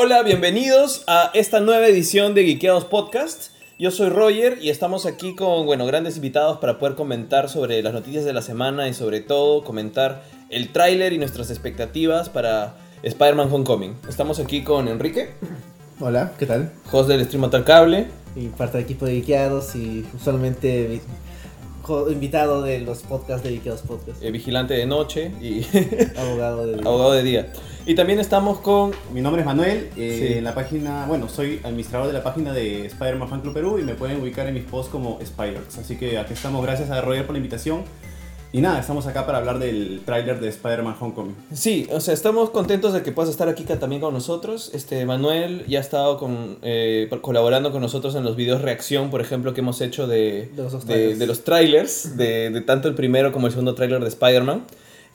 Hola, bienvenidos a esta nueva edición de Geekeados Podcast. Yo soy Roger y estamos aquí con, bueno, grandes invitados para poder comentar sobre las noticias de la semana y sobre todo comentar el tráiler y nuestras expectativas para Spider-Man Homecoming. Estamos aquí con Enrique, Hola, ¿qué tal? host del Stream Atar Cable. Y parte del equipo de Geekeados y usualmente invitado de los podcasts de Geekeados Podcast. eh, vigilante de noche y Abogado de... abogado de día. Y también estamos con Mi nombre es Manuel, eh, Sí. en la página, bueno, soy administrador de la página de Spider-Man Fan Club Perú y me pueden ubicar en mis posts como Spiders. Así que aquí estamos, gracias a Roger por la invitación. Y nada, estamos acá para hablar del tráiler de Spider-Man Homecoming. Sí, o sea, estamos contentos de que puedas estar aquí también con nosotros. Este, Manuel ya ha estado con, eh, colaborando con nosotros en los videos reacción, por ejemplo, que hemos hecho de, De los de, trailers. de los trailers, de, de tanto el primero como el segundo tráiler de Spider-Man.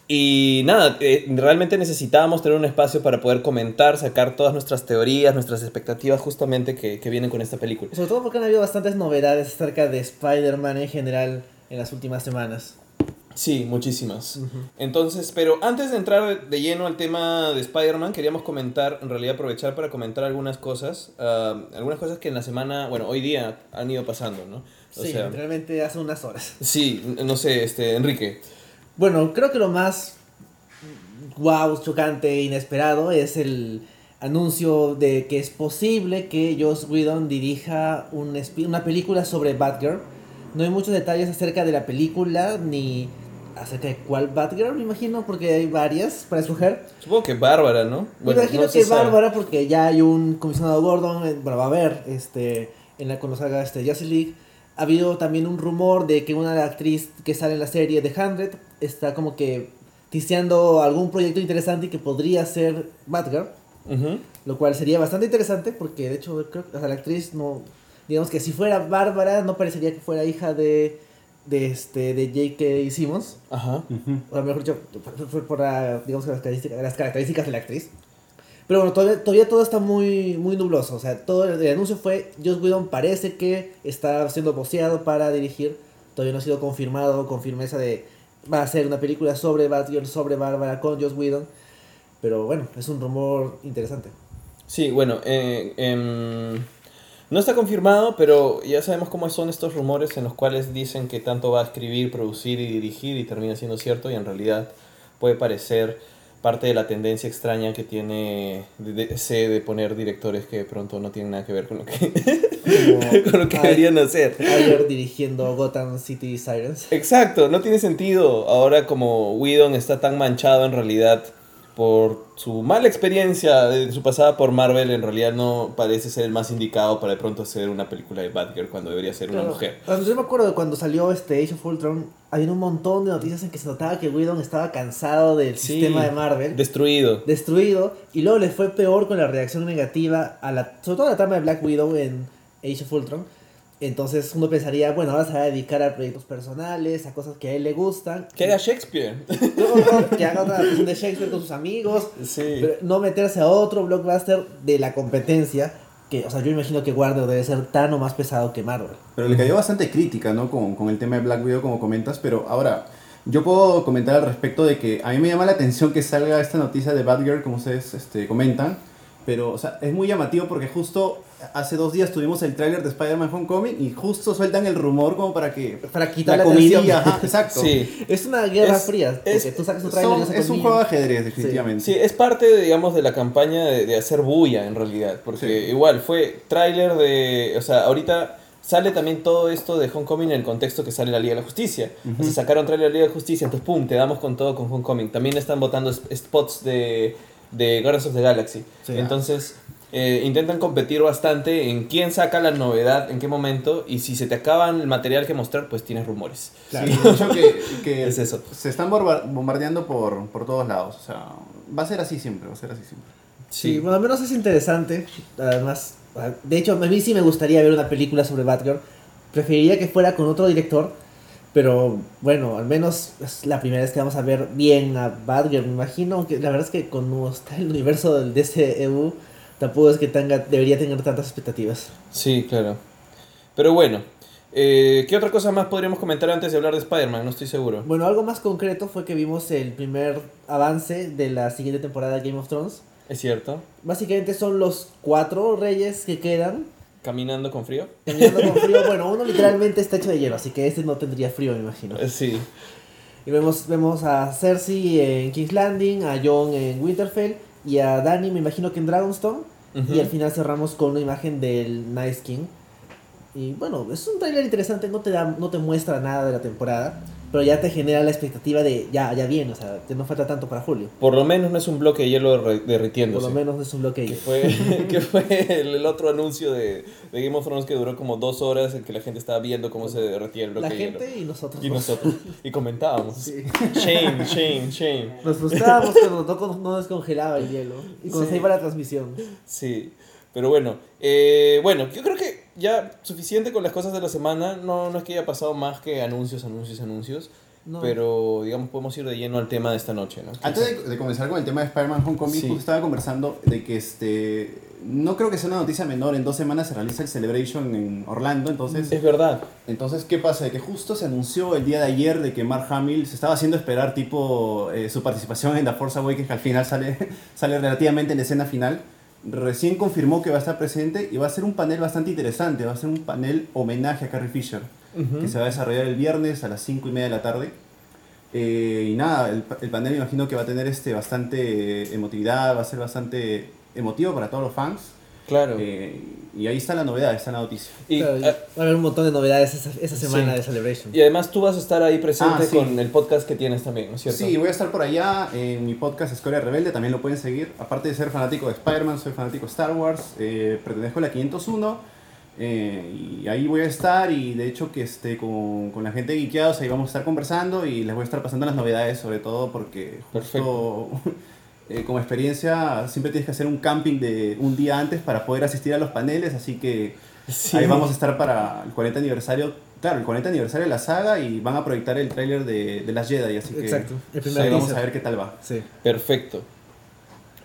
Y nada, eh, realmente necesitábamos tener un espacio para poder comentar, sacar todas nuestras teorías, nuestras expectativas justamente que, que vienen con esta película. Sobre todo porque han habido bastantes novedades acerca de Spider-Man en general en las últimas semanas. Sí, muchísimas. Entonces, pero antes de entrar de lleno al tema de Spider-Man, queríamos comentar, en realidad aprovechar para comentar algunas cosas, ah, algunas cosas que en la semana, bueno, hoy día han ido pasando, ¿no? O sí, sea, realmente hace unas horas. sí, no sé, este, Enrique. Bueno, creo que lo más wow, chocante, inesperado es el anuncio de que es posible que Joss Whedon dirija un una película sobre Batgirl. No hay muchos detalles acerca de la película ni acerca de cuál Batgirl, me imagino, porque hay varias para escoger. Supongo que Bárbara, ¿no? me imagino no que sabe. Bárbara porque ya hay un comisionado Gordon, eh, bueno, va a haber este en la cuando salga este Justice League. Ha habido también un rumor de que una actriz que sale en la serie de 100 está como que tiseando algún proyecto interesante y que podría ser Batgirl, lo cual sería bastante interesante porque de hecho creo que o sea, la actriz no digamos que si fuera Bárbara no parecería que fuera hija de de este de J.K. Simmons, Ajá. o mejor dicho, por la, digamos, las características, las características de la actriz. Pero bueno, todavía, todavía todo está muy, muy nubloso. O sea, todo el, el anuncio fue, Joss Whedon parece que está siendo voceado para dirigir. Todavía no ha sido confirmado con firmeza de va a ser una película sobre Batgirl, sobre Bárbara con Joss Whedon. Pero bueno, es un rumor interesante. Sí, bueno, eh, em, no está confirmado, pero ya sabemos cómo son estos rumores en los cuales dicen que tanto va a escribir, producir y dirigir y termina siendo cierto y en realidad puede parecer parte de la tendencia extraña que tiene de poner directores que de pronto no tienen nada que ver con lo que, con lo que deberían hacer. Ayer dirigiendo Gotham City Sirens. Exacto, no tiene sentido ahora como Whedon está tan manchado en realidad por su mala experiencia de su pasada por Marvel, en realidad no parece ser el más indicado para de pronto hacer una película de Batgirl cuando debería ser una mujer. Yo me acuerdo de cuando salió este Age of Ultron, había un montón de noticias en que se notaba que Whedon estaba cansado del Sí, sistema de Marvel, Destruido. destruido, y luego le fue peor con la reacción negativa a la, sobre todo a la trama de Black Widow en Age of Ultron. Entonces uno pensaría, bueno, ahora se va a dedicar a proyectos personales, a cosas que a él le gustan. Que haga Shakespeare. No, no, que haga otra adaptación de Shakespeare con sus amigos, Sí. pero no meterse a otro blockbuster de la competencia. Que, o sea, yo imagino que Warner debe ser tan o más pesado que Marvel. Pero le cayó bastante crítica, ¿no? Con, con el tema de Black Widow, como comentas, pero ahora, yo puedo comentar al respecto de que a mí me llama la atención que salga esta noticia de Batgirl, como ustedes este, comentan, pero, o sea, es muy llamativo porque justo hace dos días tuvimos el tráiler de Spider-Man Homecoming y justo sueltan el rumor como para que... Para quitar la, atención. ajá, exacto. Sí. Es una guerra Es- fría. Porque es- tú sacas un trailer Son- es un juego de ajedrez, definitivamente. Sí, es parte, de, digamos, de la campaña de, de hacer bulla en realidad. Porque Sí. igual fue tráiler de. O sea, ahorita sale también todo esto de Homecoming en el contexto que sale la Liga de la Justicia. O sea, sacaron tráiler de la Liga de Justicia, entonces pum, te damos con todo con Homecoming. También están votando sp- spots de, de Guardians of the Galaxy. Sí. Entonces. Eh, intentan competir bastante en quién saca la novedad, en qué momento, y si se te acaban el material que mostrar, pues tienes rumores. Claro. Sí, de hecho que, que Es eso. se están bombardeando por, por todos lados. O sea, va a ser así siempre, va a ser así siempre. Sí, bueno, al menos es interesante. Además, de hecho, a mí sí me gustaría ver una película sobre Batgirl. Preferiría que fuera con otro director. Pero bueno, al menos es la primera vez que vamos a ver bien a Batgirl, me imagino. Que la verdad es que como está el universo del DCEU, tampoco es que tenga, debería tener tantas expectativas. Sí, claro. Pero bueno, eh, ¿qué otra cosa más podríamos comentar antes de hablar de Spider-Man? No estoy seguro. Bueno, algo más concreto fue que vimos el primer avance de la siguiente temporada de Game of Thrones. Es cierto. Básicamente son los cuatro reyes que quedan Caminando con frío. caminando con frío. Bueno, uno literalmente está hecho de hielo, así que este no tendría frío, me imagino. Eh, Sí. Y vemos, vemos a Cersei en King's Landing, a Jon en Winterfell y a Dany, me imagino que en Dragonstone. Y al final cerramos con una imagen del Nice King. Y bueno, es un trailer interesante, no te, da, no te muestra nada de la temporada, pero ya te genera la expectativa de ya, ya viene, o sea, que no falta tanto para julio. Por lo menos no es un bloque de hielo re- Por derritiéndose. lo menos es un bloque Que fue, que fue el, otro anuncio de, de Game of Thrones que duró como dos horas en que la gente estaba viendo cómo se derretía el bloque La de hielo. gente y nosotros. Y no. nosotros. Y comentábamos. Sí. Shame, shame, shame. Nos frustrábamos cuando no descongelaba el hielo y cuando Sí. se iba la transmisión. Sí. Pero bueno, eh, bueno, yo creo que ya suficiente con las cosas de la semana. No, no es que haya pasado más que anuncios, anuncios, anuncios. No. Pero digamos, podemos ir de lleno al tema de esta noche, ¿no? Antes de, de comenzar con el tema de Spider-Man Homecoming, Sí. estaba conversando de que este no creo que sea una noticia menor. En dos semanas se realiza el Celebration en Orlando, entonces Es verdad. Entonces, ¿qué pasa? De que justo se anunció el día de ayer de que Mark Hamill se estaba haciendo esperar tipo eh, su participación en The Force Awakens, que al final sale, sale relativamente en la escena final. Recién confirmó que va a estar presente y va a ser un panel bastante interesante. Va a ser un panel homenaje a Carrie Fisher, que se va a desarrollar el viernes a las 5 y media de la tarde. Eh, y nada, el, el panel me imagino que va a tener este, bastante emotividad, va a ser bastante emotivo para todos los fans. Claro. Eh, y ahí está la novedad, está la noticia. y, Claro, y ah, va a haber un montón de novedades esa, esa semana Sí. de Celebration. y además tú vas a estar ahí presente Ah, sí. con el podcast que tienes también, ¿no es cierto? Sí, voy a estar por allá en mi podcast Escoria Rebelde, también lo pueden seguir. Aparte de ser fanático de Spider-Man, soy fanático de Star Wars, eh, pertenezco a la 501 eh, y ahí voy a estar y de hecho que esté con, con la gente de Geekeados, ahí vamos a estar conversando y les voy a estar pasando las novedades sobre todo porque justo eh, como experiencia siempre tienes que hacer un camping de un día antes para poder asistir a los paneles, así que Sí. ahí vamos a estar para el 40 aniversario. Claro, el 40 aniversario de la saga y van a proyectar el tráiler de, de las Jedi, así que Exacto, el primer vamos teaser. a ver qué tal va. Sí. Perfecto.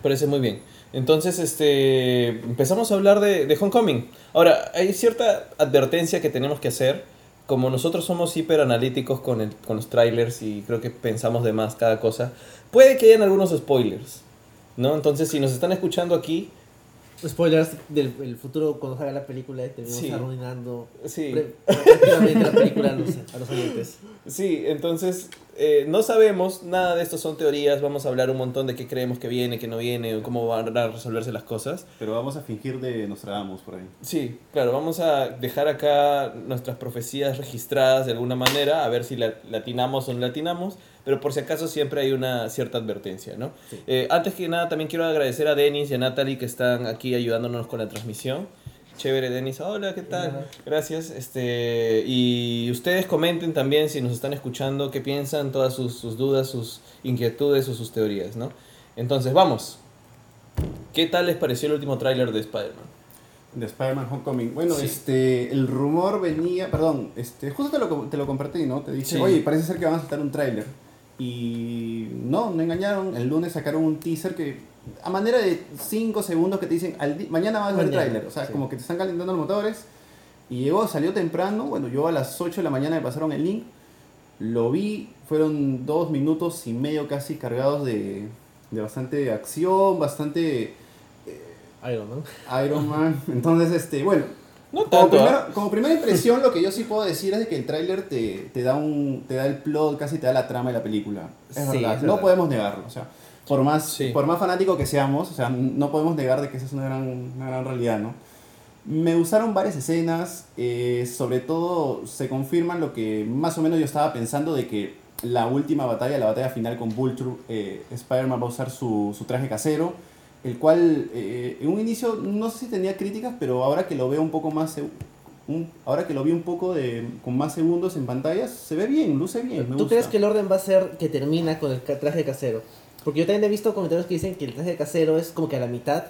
Parece muy bien. Entonces, este, empezamos a hablar de, de Homecoming. Ahora, hay cierta advertencia que tenemos que hacer. Como nosotros somos hiperanalíticos con, el, con los trailers y creo que pensamos de más cada cosa, puede que hayan algunos spoilers. ¿No? Entonces, si nos están escuchando aquí, Spoilers del el futuro cuando salga la película y terminamos Sí. arruinando sí, prácticamente la película a los, a los oyentes. Sí, entonces eh, no sabemos, nada de esto son teorías, vamos a hablar un montón de qué creemos que viene, qué no viene, cómo van a resolverse las cosas. Pero vamos a fingir de Nostradamus por ahí. Sí, claro, vamos a dejar acá nuestras profecías registradas de alguna manera, a ver si la latinamos o no latinamos, pero por si acaso siempre hay una cierta advertencia, ¿no? Sí. Eh, antes que nada, también quiero agradecer a Denis y a Natalie que están aquí ayudándonos con la transmisión. Chévere, Denis. Hola, ¿qué tal? Hola. Gracias. Este, y ustedes comenten también si nos están escuchando, qué piensan, todas sus, sus dudas, sus inquietudes o sus teorías, ¿no? Entonces, vamos. ¿Qué tal les pareció el último tráiler de Spider-Man? De Spider-Man Homecoming. Bueno, Sí. este, el rumor venía, perdón, este, justo te lo, te lo compartí, ¿no? Te dije, Sí. oye, parece ser que van a saltar un tráiler. Y no, no engañaron. El lunes sacaron un teaser que, a manera de 5 segundos que te dicen, al mañana va a haber Mañana, tráiler. O sea, sí. como que te están calentando los motores. Y llegó, salió temprano. Bueno, yo a las 8 de la mañana me pasaron el link. Lo vi, fueron dos minutos y medio casi cargados de, de bastante acción, bastante Iron Man. Iron Man. Entonces, este, bueno, No como, tanto, primera, ¿ah? como primera impresión, lo que yo sí puedo decir es de que el tráiler te, te da un te da el plot, casi te da la trama de la película. Es Sí, verdad, es no verdad. podemos negarlo. O sea, por más, Sí. por más fanático que seamos, o sea, no podemos negar de que esa es una gran, una gran realidad, ¿no? Me gustaron varias escenas, eh, sobre todo se confirman lo que más o menos yo estaba pensando de que la última batalla, la batalla final con Vulture, eh, Spider-Man va a usar su, su traje casero, el cual eh, en un inicio no sé si tenía críticas, pero ahora que lo veo un poco más, un- ahora que lo vi un poco de, con más segundos en pantalla, se ve bien, luce bien. me ¿Tú gusta. crees que el orden va a ser que termina con el traje casero? Porque yo también he visto comentarios que dicen que el traje casero es como que a la mitad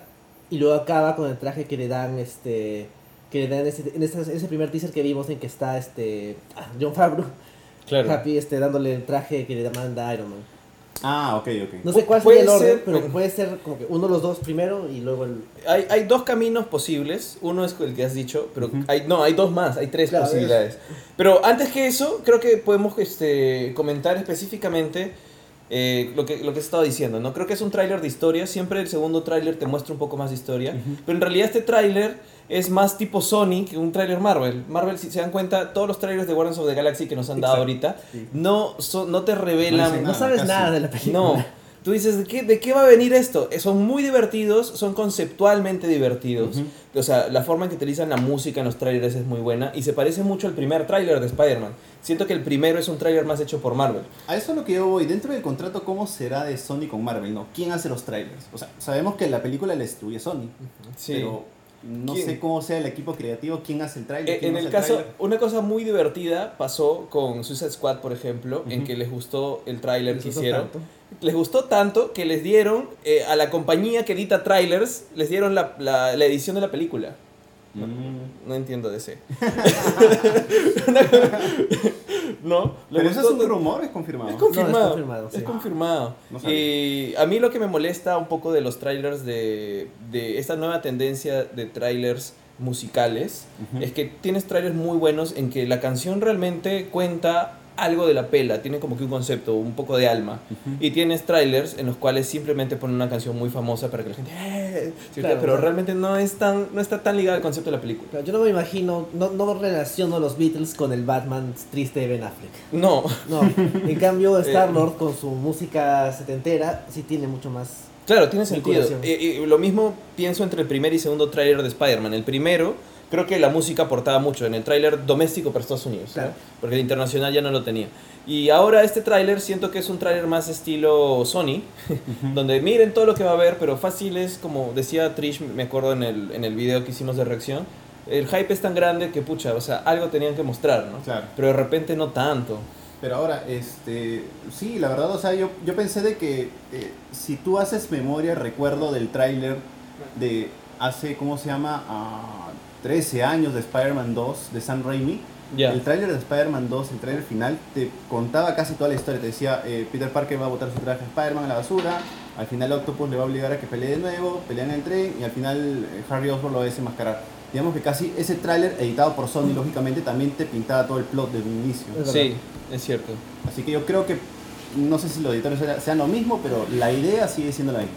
y luego acaba con el traje que le dan este que le dan ese, en ese, ese primer teaser que vimos en que está este ah, John Favreau Claro. Happy este dándole el traje que le manda Iron Man. Ah, ok, ok. No sé cuál sería el orden, ser, pero puede ser como que uno de los dos primero y luego el Hay, hay dos caminos posibles. Uno es el que has dicho, pero hay, no, hay dos más, hay tres Claro, posibilidades. Pero antes que eso, creo que podemos este, comentar específicamente eh, lo, que, lo que he estado diciendo, ¿no? Creo que es un tráiler de historia, siempre el segundo tráiler te muestra un poco más de historia, pero en realidad este tráiler es más tipo Sony que un tráiler Marvel. Marvel, si se dan cuenta, todos los trailers de Guardians of the Galaxy que nos han dado Exacto, ahorita sí. no, son, no te revelan... No Nada, sabes nada de la película. No. Tú dices, ¿de qué, ¿de qué va a venir esto? Eh, Son muy divertidos, son conceptualmente divertidos. O sea, la forma en que utilizan la música en los trailers es muy buena y se parece mucho al primer tráiler de Spider-Man. Siento que el primero es un tráiler más hecho por Marvel. A eso es lo que yo voy. Dentro del contrato, ¿cómo será de Sony con Marvel? No, ¿quién hace los trailers? O sea, sabemos que la película la distribuye Sony, Sí. pero no ¿Quién? sé cómo sea el equipo creativo, quién hace el trailer. Eh, En el hace caso, tráiler. una cosa muy divertida pasó con Suicide Squad, por ejemplo, en Ujú. que les gustó el tráiler Les que hicieron. tanto. Les gustó tanto que les dieron eh, a la compañía que edita trailers, les dieron la, la- la edición de la película. Mm. No entiendo de ese. no, Pero eso es gustó un rumor, es confirmado. Es confirmado. No, es confirmado, sí. Es confirmado. No sabía. y a mí lo que me molesta un poco de los trailers de, de esta nueva tendencia de trailers musicales es que tienes trailers muy buenos en que la canción realmente cuenta algo de la pela, tiene como que un concepto, un poco de alma. Ujú. Y tienes trailers en los cuales simplemente ponen una canción muy famosa para que la gente... "Eh", ¿sí? Claro, pero realmente no, es tan, no está tan ligado al concepto de la película. Pero yo no me imagino, no, no relaciono a los Beatles con el Batman triste de Ben Affleck. No, No, en cambio Star-Lord con su música setentera sí tiene mucho más... Claro, tiene sentido. Y, y lo mismo pienso entre el primer y segundo tráiler de Spider-Man. El primero, creo que la música aportaba mucho en el tráiler doméstico para Estados Unidos, ¿no? Claro. porque el internacional ya no lo tenía. Y ahora este tráiler siento que es un tráiler más estilo Sony, donde miren todo lo que va a haber, pero fácil es, como decía Trish, me acuerdo en el, en el video que hicimos de reacción, el hype es tan grande que, pucha, o sea, algo tenían que mostrar, ¿no? Claro. Pero de repente no tanto. Pero ahora, este, sí, la verdad, o sea, yo, yo pensé de que eh, si tú haces memoria, recuerdo del tráiler de hace, ¿cómo se llama? Ah, 13 años de Spider-Man 2 de Sam Raimi. El tráiler de Spider-Man 2, el tráiler final, te contaba casi toda la historia. Te decía, eh, Peter Parker va a botar su traje de Spider-Man a la basura, al final Octopus le va a obligar a que pelee de nuevo, pelean en el tren y al final eh, Harry Osborn lo va a desenmascarar. Digamos que casi ese tráiler, editado por Sony, lógicamente, también te pintaba todo el plot desde un inicio. Es Sí, es cierto. Así que yo creo que, no sé si los editores sea- sean lo mismo, pero la idea sigue siendo la misma.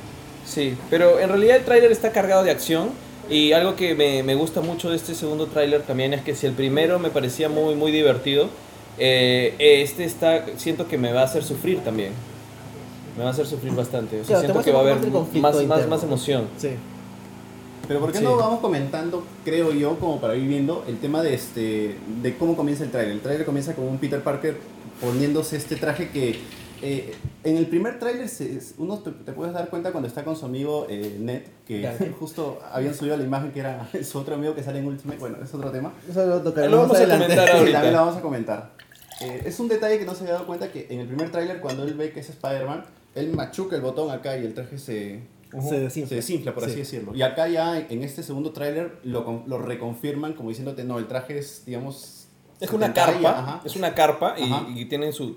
Sí, pero en realidad el tráiler está cargado de acción y algo que me, me gusta mucho de este segundo tráiler también es que si el primero me parecía muy muy divertido, eh, este está siento que me va a hacer sufrir también. Me va a hacer sufrir bastante. O sea, Claro, siento que va a haber más, más, más emoción. Sí. Pero ¿por qué Sí. no vamos comentando, creo yo, como para ir viendo el tema de este de cómo comienza el tráiler? El tráiler comienza con un Peter Parker poniéndose este traje que eh, en el primer tráiler uno te, te puedes dar cuenta cuando está con su amigo eh, Ned, que Claro. justo habían subido la imagen que era su otro amigo que sale en Ultimate, bueno, es otro tema. Eso lo tocaremos vamos a adelante. comentar Sí, ahorita. también lo vamos a comentar. Eh, es un detalle que no se había dado cuenta que en el primer tráiler cuando él ve que es Spider-Man, él machuca el botón acá y el traje se, Se desinfla. se desinfla, por Sí. así decirlo. Y acá ya en este segundo tráiler lo, lo reconfirman como diciéndote, no, el traje es, digamos... Es una 70 ya, carpa, es una carpa y, y tienen su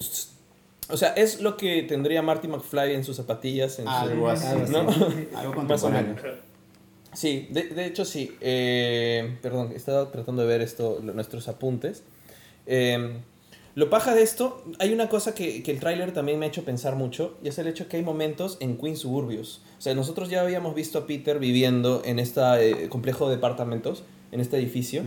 o sea, es lo que tendría Marty McFly en sus zapatillas en Algo así, Algo así. ¿no? Algo Más o contemporáneo. menos. Sí, de, de hecho sí. Eh, perdón, he estado tratando de ver esto, nuestros apuntes. Eh, lo paja de esto, hay una cosa que, que el tráiler también me ha hecho pensar mucho, y es el hecho que hay momentos en Queens suburbios. O sea, nosotros ya habíamos visto a Peter viviendo en este complejo de departamentos, en este edificio,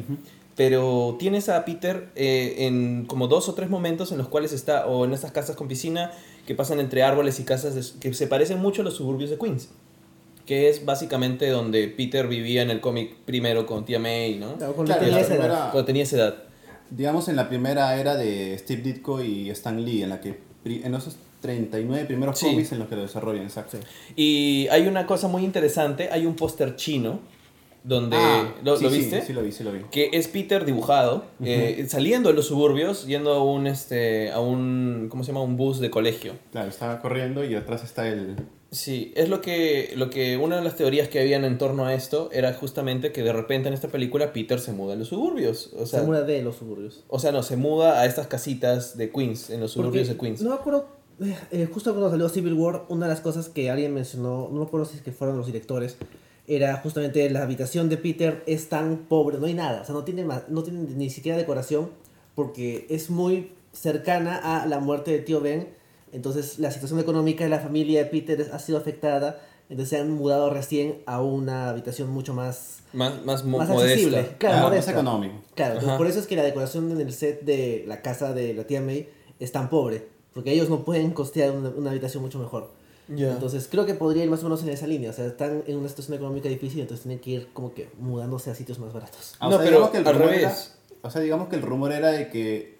pero tienes a Peter eh, en como dos o tres momentos en los cuales está, o en estas casas con piscina, que pasan entre árboles y casas de- que se parecen mucho a los suburbios de Queens que es básicamente donde Peter vivía en el cómic primero con tía May, ¿no? Claro, cuando Claro, tenía esa edad. primera- Cuando tenía esa edad. Digamos en la primera era de Steve Ditko y Stan Lee, en la que en esos 39 primeros Sí. cómics en los que lo desarrollan, exacto. Y hay una cosa muy interesante, hay un póster chino donde... Ah, ¿lo, sí, lo sí, viste? Sí, lo vi, sí lo vi. Que es Peter dibujado, eh, saliendo de los suburbios, yendo a un, este, a un, ¿cómo se llama? Un bus de colegio. Claro, estaba corriendo y atrás está el... Sí, es lo que, lo que una de las teorías que habían en torno a esto era justamente que de repente en esta película Peter se muda a los suburbios. O sea, Se muda de los suburbios. o sea no, se muda a estas casitas de Queens, en los Porque, suburbios de Queens. No me acuerdo, eh, eh, justo cuando salió Civil War, una de las cosas que alguien mencionó, no me acuerdo si es que fueron los directores, era justamente la habitación de Peter es tan pobre, no hay nada, o sea, no tiene, ma- no tiene ni siquiera decoración, porque es muy cercana a la muerte de tío Ben, Entonces la situación económica de la familia de Peter ha sido afectada. Entonces se han mudado recién a una habitación mucho más, Más, más, mo- más modesta. accesible. Claro, Ah, más modesta. económico. Claro, por eso es que la decoración en el set de la casa de la tía May es tan pobre. Porque ellos no pueden costear una, una habitación mucho mejor. Entonces creo que podría ir más o menos en esa línea. O sea, están en una situación económica difícil, entonces tienen que ir como que mudándose a sitios más baratos. Ah, o No, sea, pero digamos que el al rumor revés. era- o sea, digamos que el rumor era de que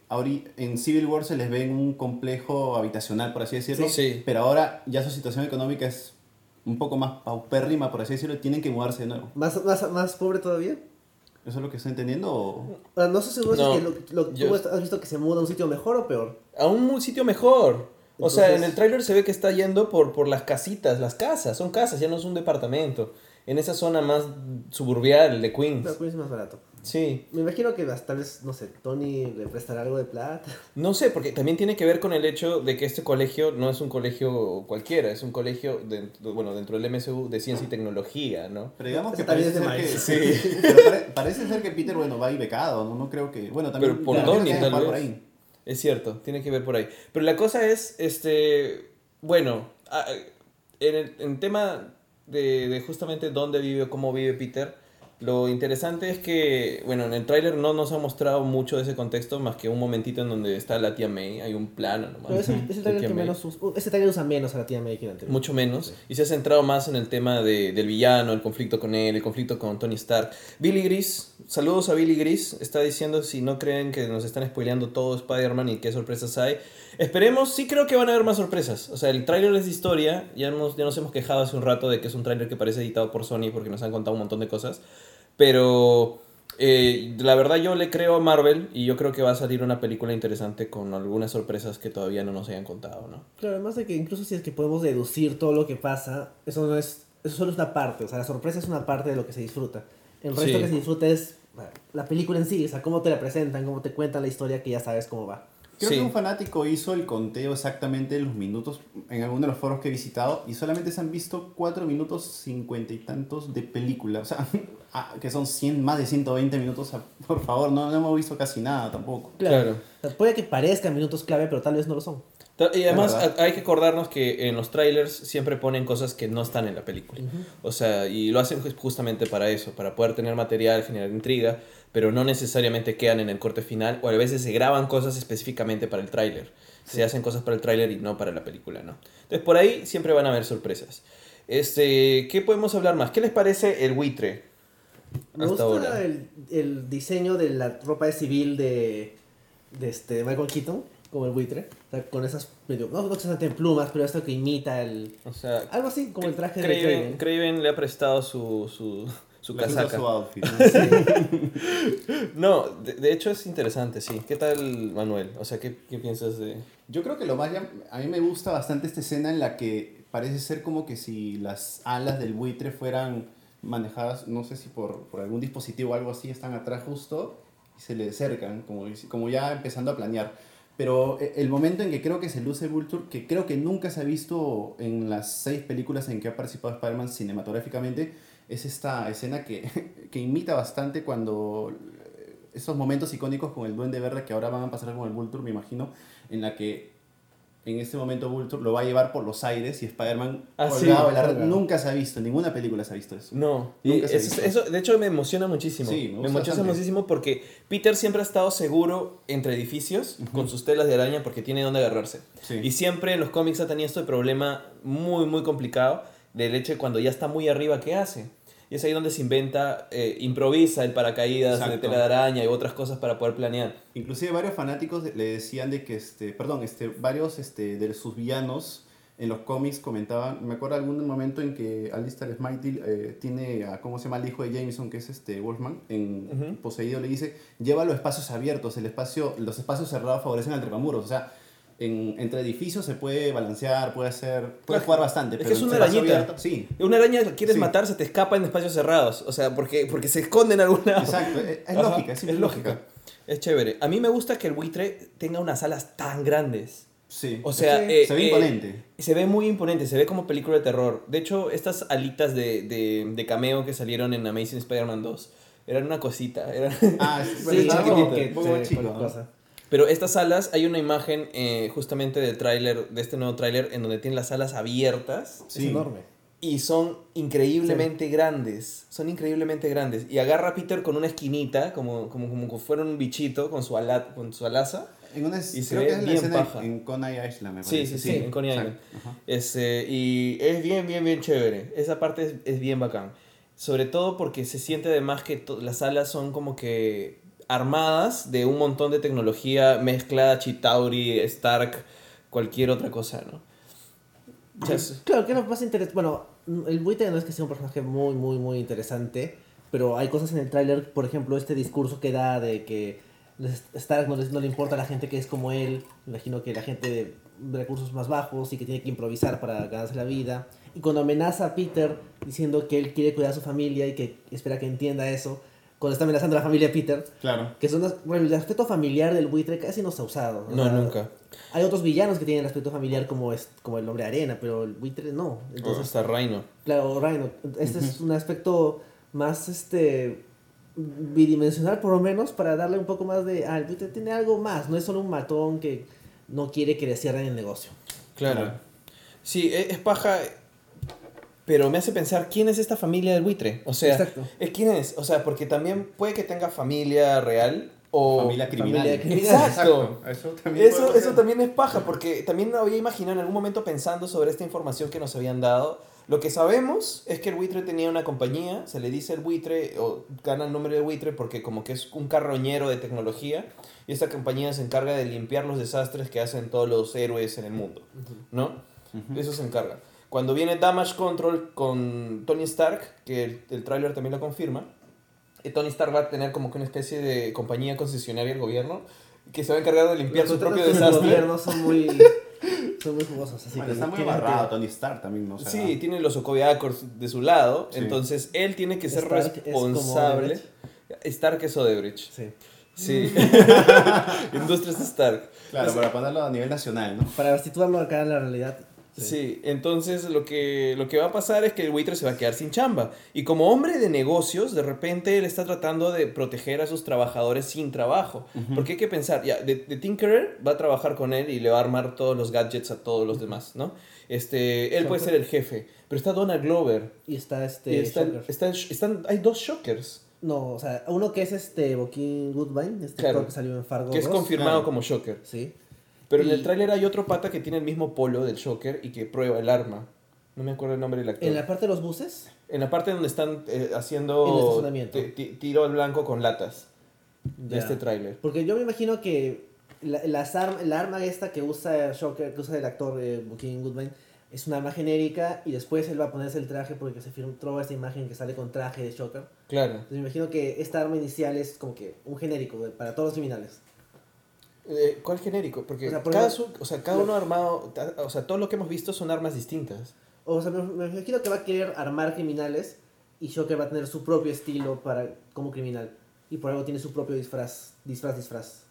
en Civil War se les ve en un complejo habitacional, por así decirlo. Sí. Sí. Pero ahora ya su situación económica es un poco más paupérrima, por así decirlo, y tienen que mudarse de nuevo. ¿Más, más, más pobre todavía? ¿Eso es lo que estoy entendiendo? O... Ah, No sé seguro No, si es que lo, lo- yo- tú has visto que se muda a un sitio mejor o peor. A un sitio mejor. O sea, en el tráiler se ve que está yendo por, por las casitas, las casas, son casas, ya no es un departamento. En esa zona más suburbial de Queens. Pero Queens es más barato. Sí. Me imagino que tal vez, no sé, Tony le prestará algo de plata. No sé, porque también tiene que ver con el hecho de que este colegio no es un colegio cualquiera, es un colegio, de- bueno, dentro del MSU de ciencia y tecnología, ¿no? Pero digamos que parece es ser de que... maíz. Pero pare- parece ser que Peter, bueno, va ahí becado, ¿no? No creo que... Bueno, también... Pero por Tony, tal vez. por ahí. Es cierto, tiene que ver por ahí. Pero la cosa es, este, bueno, a- en el en tema de, de justamente dónde vive, cómo vive Peter, lo interesante es que, bueno, en el tráiler no nos ha mostrado mucho de ese contexto, más que un momentito en donde está la tía May, hay un plano nomás. Pero es el, es el de trailer tía que May. menos us- uh, ese trailer usa menos a la tía May que el anterior. Mucho menos. Y se ha centrado más en el tema de, del villano, el conflicto con él, el conflicto con Tony Stark. Billy Gris, saludos a Billy Gris, está diciendo si no creen que nos están spoileando todo Spider-Man y qué sorpresas hay. Esperemos, sí creo que van a haber más sorpresas. O sea, el tráiler es de historia, ya, hemos, ya nos hemos quejado hace un rato de que es un tráiler que parece editado por Sony porque nos han contado un montón de cosas. Pero eh, la verdad yo le creo a Marvel y yo creo que va a salir una película interesante con algunas sorpresas que todavía no nos hayan contado, ¿no? Claro, además de que incluso si es que podemos deducir todo lo que pasa, eso no es, eso solo es una parte, o sea, la sorpresa es una parte de lo que se disfruta. El resto Sí. que se disfruta es la película en sí, o sea, cómo te la presentan, cómo te cuentan la historia que ya sabes cómo va. Creo Sí. que un fanático hizo el conteo exactamente de los minutos en alguno de los foros que he visitado y solamente se han visto 4 minutos 50 y tantos de película. O sea, ah, que son 100, más de 120 minutos. sea, por favor, no, no hemos visto casi nada tampoco. Claro. O sea, puede que parezcan minutos clave, pero tal vez no lo son. Y además hay que acordarnos que en los trailers siempre ponen cosas que no están en la película. O sea, y lo hacen ju- justamente para eso, para poder tener material, generar intriga, pero no necesariamente quedan en el corte final, o a veces se graban cosas específicamente para el tráiler. Se hacen cosas para el tráiler y no para la película, ¿no? Entonces por ahí siempre van a haber sorpresas. Este, ¿qué podemos hablar más? ¿Qué les parece el buitre? Me gusta ahora. el, el diseño de la ropa de civil de, de este Michael Keaton, como el buitre. O sea, con esas, medio, no, no exactamente en plumas, pero esto que imita el... O sea, Algo así, como el traje de Craven, Craven. Craven le ha prestado su, su, su gusta casaca. su outfit, ¿no? No, de, de hecho es interesante, sí. ¿Qué tal, Manuel? O sea, ¿qué, qué piensas de...? Yo creo que lo más... A mí me gusta bastante esta escena en la que parece ser como que si las alas del buitre fueran manejadas, no sé si por, por algún dispositivo o algo así, están atrás justo y se le acercan, como, como ya empezando a planear. Pero eh, el momento en que creo que se luce Vulture, que creo que nunca se ha visto en las seis películas en que ha participado Spider-Man cinematográficamente, es esta escena que, que imita bastante cuando eh, esos momentos icónicos con el Duende Verde que ahora van a pasar con el Vulture, me imagino, en la que en este momento Vulture lo va a llevar por los aires y Spider-Man Ah, sí, la. Nunca se ha visto, en ninguna película se ha visto eso. No, y eso, visto. eso, de hecho me emociona muchísimo. Sí, me emociona muchísimo porque Peter siempre ha estado seguro entre edificios con sus telas de araña porque tiene donde agarrarse. Sí. Y siempre en los cómics ha tenido este problema muy, muy complicado de cuando ya está muy arriba, ¿qué hace? Y es ahí donde se inventa, eh, improvisa el paracaídas de Exacto. tela de araña y otras cosas para poder planear. Inclusive varios fanáticos le decían de que, este, perdón, este, varios este, de sus villanos en los cómics comentaban, me acuerdo algún momento en que Alistair Smythe eh, tiene a, ¿cómo se llama? El hijo de Jameson, que es este Wolfman, en. Poseído, le dice, lleva los espacios abiertos, el espacio, los espacios cerrados favorecen al trepamuros, o sea, en, entre edificios se puede balancear, puede hacer, puede Claro, jugar bastante. es que pero es en una arañita. sí, Una araña que quieres Sí. matar se te escapa en espacios cerrados, o sea, porque, porque se esconde en algún lado. exacto, es, es Ajá, lógica, es, simple lógica. Es chévere. A mí me gusta que el buitre tenga unas alas tan grandes. Sí. O sea, Sí. eh, se ve eh, imponente. Se ve muy imponente, se ve como película de terror. De hecho, estas alitas de, de, de cameo que salieron en Amazing Spider-Man 2 eran una cosita. Eran... Ah, es, Sí, que poco se- más chico, cualquier ¿no? cosa. Pero estas alas, hay una imagen eh, justamente del tráiler, de este nuevo tráiler, en donde tiene las alas abiertas Es enorme. y son increíblemente grandes. Son increíblemente grandes. Y agarra a Peter con una esquinita, como, como, como que fuera un bichito con su, ala, con su alaza. En una, Y se creo ve que es la bien escena paja. en Coney Island, me Sí, parece. sí, sí, en Coney exacto. Island. Ajá. Este, y es bien, bien, bien chévere. Esa parte es, es bien bacán. Sobre todo porque se siente además que las alas son como que armadas de un montón de tecnología mezclada, Chitauri, Stark, cualquier otra cosa, ¿no? Claro, que es lo más interesante. Bueno, el buitre no es que sea un personaje muy, muy, muy interesante. Pero hay cosas en el tráiler, por ejemplo, este discurso que da de que Stark no, no le importa a la gente que es como él. Imagino que la gente de recursos más bajos y que tiene que improvisar para ganarse la vida. Y cuando amenaza a Peter diciendo que él quiere cuidar a su familia y que espera que entienda eso, cuando está amenazando a la familia Peter, Claro. que son, bueno, el aspecto familiar del buitre casi no se ha usado. O no, sea, nunca. hay otros villanos que tienen el aspecto familiar como, es, como el hombre arena, pero el buitre no. O Entonces, hasta Rhino. claro, Rhino. Este es un aspecto más este bidimensional por lo menos para darle un poco más de... Ah, el buitre tiene algo más, no es solo un matón que no quiere que le cierren el negocio. Claro. Claro. Sí, e- es, paja, pero me hace pensar quién es esta familia del buitre. O sea, Exacto. ¿es ¿quién es? O sea, porque también puede que tenga familia real o... Familia criminal. familia criminal. Exacto. Eso también Eso, eso también es paja, porque también había imaginado en algún momento pensando sobre esta información que nos habían dado. Lo que sabemos es que el buitre tenía una compañía, se le dice el buitre, o gana el nombre de buitre porque como que es un carroñero de tecnología, y esta compañía se encarga de limpiar los desastres que hacen todos los héroes en el mundo, ¿no? Ujú. Eso se encarga. Cuando viene Damage Control con Tony Stark, que el, el tráiler también lo confirma, eh, Tony Stark va a tener como que una especie de compañía concesionaria del gobierno que se va a encargar de limpiar su Los propio contratos del desastre. gobierno son muy, son muy jugosos. Así Bueno, que está muy sentido. Tony Stark también, ¿no? O sea, Sí, tiene los Sokovia Accords de su lado, Sí. entonces él tiene que ser Stark es como responsable. Stark es Odebrecht. Sí. Sí. Industrias Stark. Claro, Es- para ponerlo a nivel nacional, ¿no? Para situarlo acá en la realidad. Sí, entonces lo que, lo que va a pasar es que el buitre se va a quedar sin chamba. Y como hombre de negocios, de repente él está tratando de proteger a sus trabajadores sin trabajo. Porque hay que pensar, ya, de, de Tinkerer va a trabajar con él y le va a armar todos los gadgets a todos los demás, ¿no? Este, él puede ser el jefe, pero está Donald Glover. Y está este. y está, están, hay dos Shockers, No, o sea, uno que es este Joaquín Goodvine, este Claro. que salió en Fargo. que es 2. confirmado claro. como Shocker. Sí. Pero en el tráiler hay otro pata que tiene el mismo polo del Shocker y que prueba el arma. No me acuerdo el nombre del actor. En la parte de los buses, En la parte donde están eh, En el haciendo tiro al blanco con latas de Ya. este tráiler. Porque yo me imagino que la, las arm- el arma esta que usa Shocker, que usa el actor eh, Goodman, es una arma genérica y después él va a ponerse el traje porque se filtró esta imagen que sale con traje de Shocker. Claro. Entonces me imagino que esta arma inicial es como que un genérico para todos los criminales. Eh, ¿Cuál genérico? Porque O sea, por cada, ejemplo- su- o sea, cada uno armado, o sea, todo lo que hemos visto son armas distintas. O sea, me, me imagino que va a querer armar criminales y Shocker va a tener su propio estilo para como criminal. Y por algo tiene su propio disfraz, disfraz, disfraz.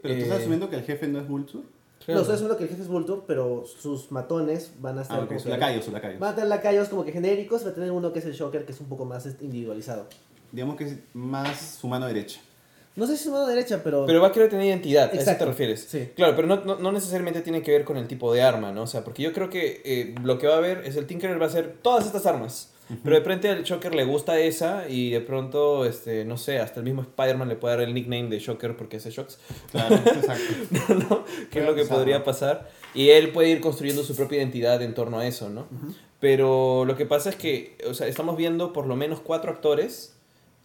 Pero tú Eh, estás asumiendo que el jefe no es Vulture. No, estoy asumiendo que el jefe es Vulture, pero sus matones van a estar Ah, ok, como su que- lacayo, su lacayo. Van a tener lacayos como que genéricos, va a tener uno que es el Shocker, que es un poco más individualizado. Digamos que es más su mano derecha. No sé si es mano derecha, pero... Pero va a querer tener identidad, ¿a eso te Exacto, refieres? sí. Claro, pero no, no, no necesariamente tiene que ver con el tipo de arma, ¿no? O sea, porque yo creo que eh, lo que va a haber es el Tinkerer va a hacer todas estas armas. Pero de repente al Shocker le gusta esa y de pronto, este, no sé, hasta el mismo Spider-Man le puede dar el nickname de Shocker porque hace shocks. Claro, exacto. ¿no? Que es lo que podría pasar, pasar. Y él puede ir construyendo su propia identidad en torno a eso, ¿no? Pero lo que pasa es que, o sea, estamos viendo por lo menos cuatro actores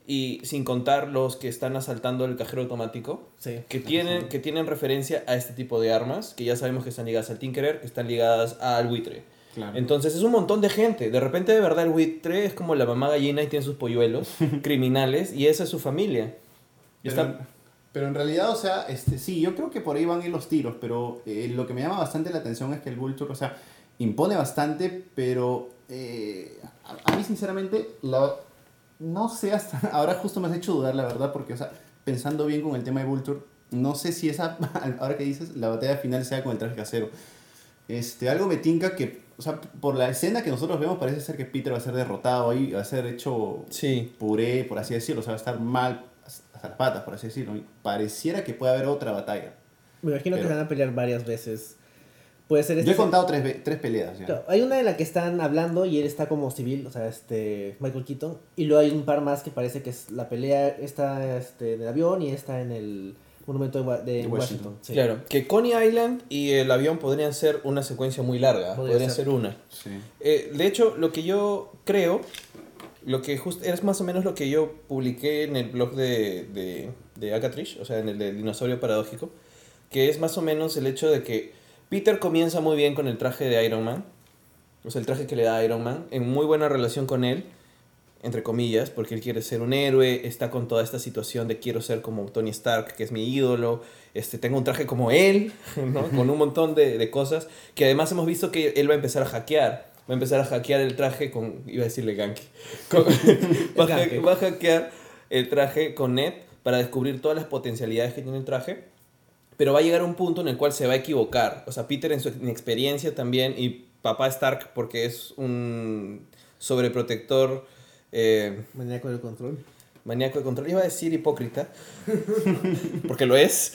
y sin contar los que están asaltando el cajero automático, Sí. que tienen, que tienen referencia a este tipo de armas, que ya sabemos que están ligadas al Tinkerer, que están ligadas al buitre. Claro. Entonces es un montón de gente. De repente, de verdad, el buitre es como la mamá gallina y tiene sus polluelos criminales y esa es su familia. Pero, está- pero en realidad, o sea, este, sí, yo creo que por ahí van a ir los tiros, pero eh, lo que me llama bastante la atención es que el Vulture, o sea, impone bastante, pero eh, a, a mí sinceramente, la, no sé hasta, ahora justo me has hecho dudar, la verdad, porque, o sea, pensando bien con el tema de Vulture, no sé si esa, ahora que dices, la batalla final sea con el traje casero. Este, algo me tinca que, o sea, por la escena que nosotros vemos, parece ser que Peter va a ser derrotado ahí, va a ser hecho Sí. puré, por así decirlo, o sea, va a estar mal, hasta las patas, por así decirlo. Y Pareciera que puede haber otra batalla. Me imagino que Pero- van a pelear varias veces. Puede ser Yo este- he contado tres, tres peleas ya. Claro, hay una en la que están hablando y él está como civil, o sea, este Michael Keaton, y luego hay un par más que parece que es la pelea está este, en el avión y está en el monumento de, Wa- de De Washington. Washington. sí. Claro, que Coney Island y el avión podrían ser una secuencia muy larga, Podría podrían ser. ser una. Sí. Eh, de hecho, lo que yo creo, lo que just, es más o menos lo que yo publiqué en el blog de, de, de Agatrish, o sea, en el del dinosaurio paradójico, que es más o menos el hecho de que Peter comienza muy bien con el traje de Iron Man, o sea, el traje que le da Iron Man, en muy buena relación con él, entre comillas, porque él quiere ser un héroe, está con toda esta situación de quiero ser como Tony Stark, que es mi ídolo, este, tengo un traje como él, ¿no? con un montón de, de cosas, que además hemos visto que él va a empezar a hackear, va a empezar a hackear el traje con, iba a decirle Ganke, Con- va, a va hackear el traje con Ned para descubrir todas las potencialidades que tiene el traje, pero va a llegar un punto en el cual se va a equivocar, o sea, Peter en su inexperiencia también y papá Stark porque es un sobreprotector... Eh, Maníaco del control. maníaco de control, iba a decir hipócrita, porque lo es,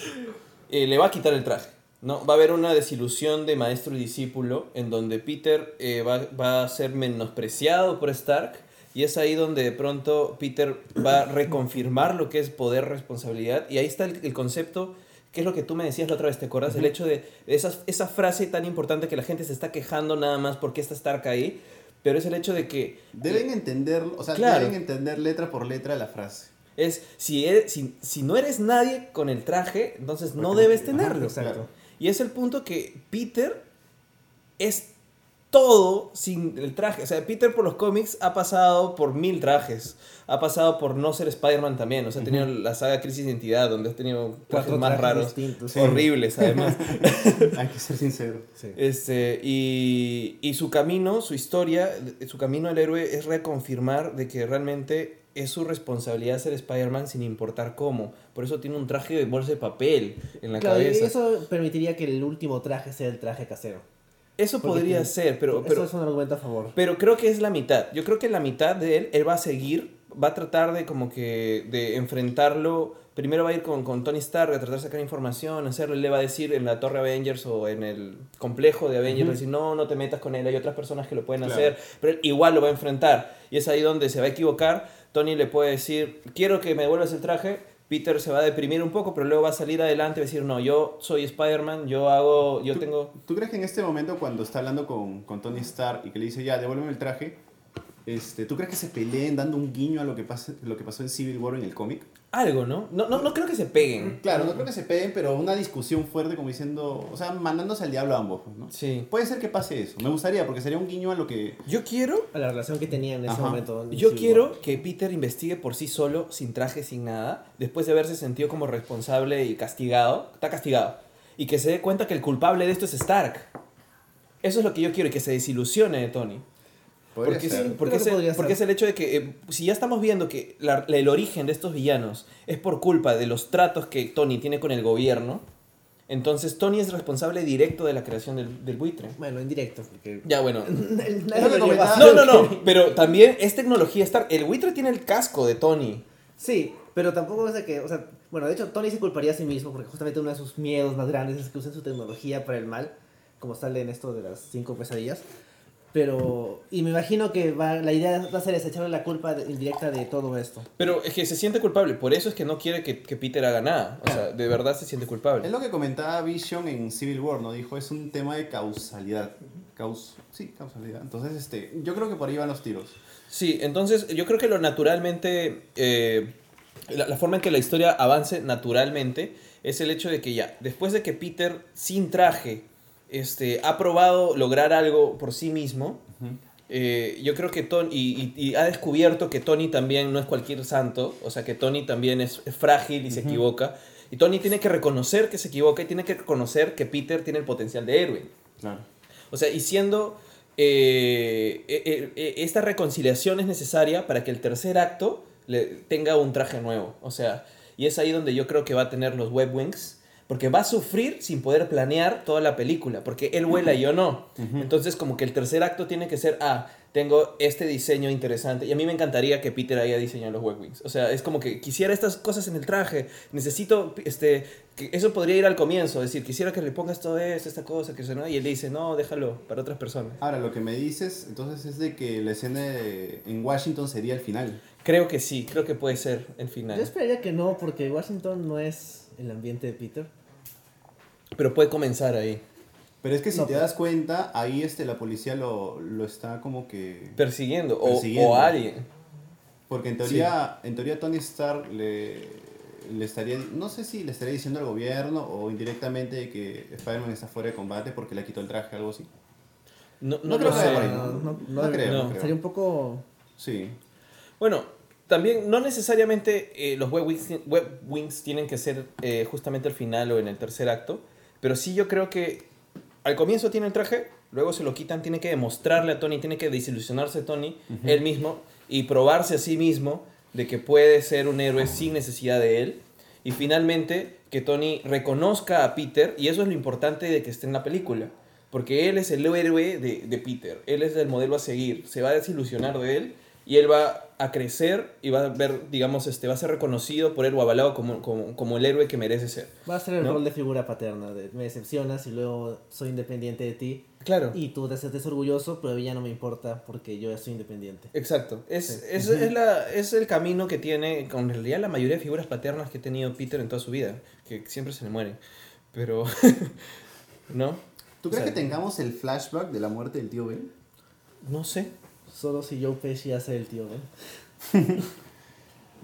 eh, le va a quitar el traje. ¿no? Va a haber una desilusión de maestro y discípulo en donde Peter eh, va, va a ser menospreciado por Stark y es ahí donde de pronto Peter va a reconfirmar lo que es poder, responsabilidad y ahí está el, el concepto que es lo que tú me decías la otra vez, ¿te acuerdas? El hecho de esa, esa frase tan importante que la gente se está quejando nada más porque está Stark ahí, pero es el hecho de que Deben entender, o sea, Claro. deben entender letra por letra la frase. Es, si, eres- si, si no eres nadie con el traje, entonces no debes ajá, tenerlo. Exacto. Y es el punto que Peter es todo sin el traje. O sea, Peter por los cómics ha pasado por mil trajes. Ha pasado por no ser Spider-Man también. O sea, ha tenido la saga Crisis de Identidad, donde ha tenido trajes Cuatro más trajes raros. distintos. Sí. Horribles, además. Hay que ser sincero. Sí. Este, y, y su camino, su historia, su camino al héroe es reconfirmar de que realmente es su responsabilidad ser Spider-Man sin importar cómo. Por eso tiene un traje de bolsa de papel en la Claro, y cabeza. Eso, eso permitiría que el último traje sea el traje casero. Porque podría tiene- ser, pero, Eso pero, es un argumento a favor. pero creo que es la mitad. Yo creo que la mitad de él, él va a seguir, va a tratar de como que de enfrentarlo. Primero va a ir con, con Tony Stark a tratar de sacar información, hacerlo. Él le va a decir en la Torre Avengers o en el complejo de Avengers, Ujú. decir, no, no te metas con él, hay otras personas que lo pueden Claro. hacer, pero él igual lo va a enfrentar. Y es ahí donde se va a equivocar. Tony le puede decir, quiero que me devuelvas el traje. Peter se va a deprimir un poco, pero luego va a salir adelante y va a decir, no, yo soy Spider-Man, yo hago, yo ¿Tú- tengo... ¿Tú crees que en este momento cuando está hablando con, con Tony Stark y que le dice, ya, devuélveme el traje, este, ¿tú crees que se peleen dando un guiño a lo que, pase, lo que pasó en Civil War en el cómic? Algo, ¿no? No, no, no creo que se peguen. Claro, no creo que se peguen, pero una discusión fuerte como diciendo, o sea, mandándose al diablo a ambos, ¿no? Sí. Puede ser que pase eso. Me gustaría, porque sería un guiño a lo que... Yo quiero A la relación que tenían en ese Ajá. momento. en Yo Civil quiero War. que Peter investigue por sí solo, sin traje, sin nada, después de haberse sentido como responsable y castigado, está castigado, y que se dé cuenta que el culpable de esto es Stark. Eso es lo que yo quiero y que se desilusione de Tony. Porque, ser. es, porque, es el, porque ser. es el hecho de que eh, si ya estamos viendo que la- el origen de estos villanos es por culpa de los tratos que Tony tiene con el gobierno, entonces Tony es responsable directo de la creación del, del buitre. Bueno, en directo. Porque... Ya, bueno. No, no, no, pero también es tecnología Stark. El buitre tiene el casco de Tony. Sí, pero tampoco es de que, o sea, bueno, de hecho Tony se culparía a sí mismo porque justamente uno de sus miedos más grandes es que usen su tecnología para el mal, como sale en esto de las cinco pesadillas. Pero, y me imagino que va, la idea va a ser esa, echarle la culpa de- indirecta de todo esto. Pero es que se siente culpable, por eso es que no quiere que, que Peter haga nada. O sea, de verdad se siente Es culpable. lo que comentaba Vision en Civil War, ¿no? Dijo, es un tema de causalidad. Caus sí, causalidad. Entonces, este, yo creo que por ahí van los tiros. Sí, entonces yo creo que lo naturalmente, eh, la, la forma en que la historia avance naturalmente es el hecho de que ya, después de que Peter sin traje este, ha probado lograr algo por sí mismo, eh, yo creo que Tony, y, y- y ha descubierto que Tony también no es cualquier santo, o sea que Tony también es, es frágil y se equivoca, y Tony tiene que reconocer que se equivoca y tiene que reconocer que Peter tiene el potencial de héroe. Claro. O sea, y siendo eh, eh, esta reconciliación es necesaria para que el tercer acto le, tenga un traje nuevo. O sea, y es ahí donde yo creo que va a tener los web wings. Porque va a sufrir sin poder planear toda la película, porque él vuela y yo no. Entonces como que el tercer acto tiene que ser, ah, tengo este diseño interesante. Y a mí me encantaría que Peter haya diseñado los Wings. O sea, es como que quisiera estas cosas en el traje. Necesito, este, que eso podría ir al comienzo. Es decir, quisiera que le pongas todo esto, esta cosa, que eso, ¿no? Y él le dice, no, déjalo para otras personas. Ahora, lo que me dices, entonces, es de que la escena de- en Washington sería el final. Creo que sí, creo que puede ser el final. Yo esperaría que no, porque Washington no es el ambiente de Peter. Pero puede comenzar ahí. Pero es que si No, te das cuenta, ahí este, la policía lo, lo está como que... Persiguiendo. O, Persiguiendo. o alguien. Porque en teoría, en teoría Tony Stark le, le estaría, no sé si le estaría diciendo al gobierno o indirectamente que Spider-Man está fuera de combate porque le quitó el traje, algo así. No, no creo que vaya por ahí, no creo. Sería un poco... Sí. Bueno, también no necesariamente eh, los web wings, web wings tienen que ser eh, justamente al final o en el tercer acto, pero sí yo creo que al comienzo tiene el traje, luego se lo quitan, tiene que demostrarle a Tony, tiene que desilusionarse Tony, él mismo, y probarse a sí mismo de que puede ser un héroe sin necesidad de él, y finalmente que Tony reconozca a Peter, y eso es lo importante de que esté en la película. Porque él es el héroe de, de Peter, él es el modelo a seguir, se va a desilusionar de él y él va a crecer y va a ver, digamos, este, va a ser reconocido por él o avalado como, como, como el héroe que merece ser. Va a ser el ¿No? rol de figura paterna, de me decepcionas y luego soy independiente de ti. Claro. Y tú te sientes orgulloso, pero ya no me importa porque yo ya soy independiente. Exacto. Es, Sí. es, es la, es el camino que tiene, con realidad, la mayoría de figuras paternas que ha tenido Peter en toda su vida, que siempre se le mueren. Pero, ¿no? ¿Tú crees O sea, que tengamos el flashback de la muerte del tío Ben? No sé. Solo si Joe Pesci hace el tío, ¿eh?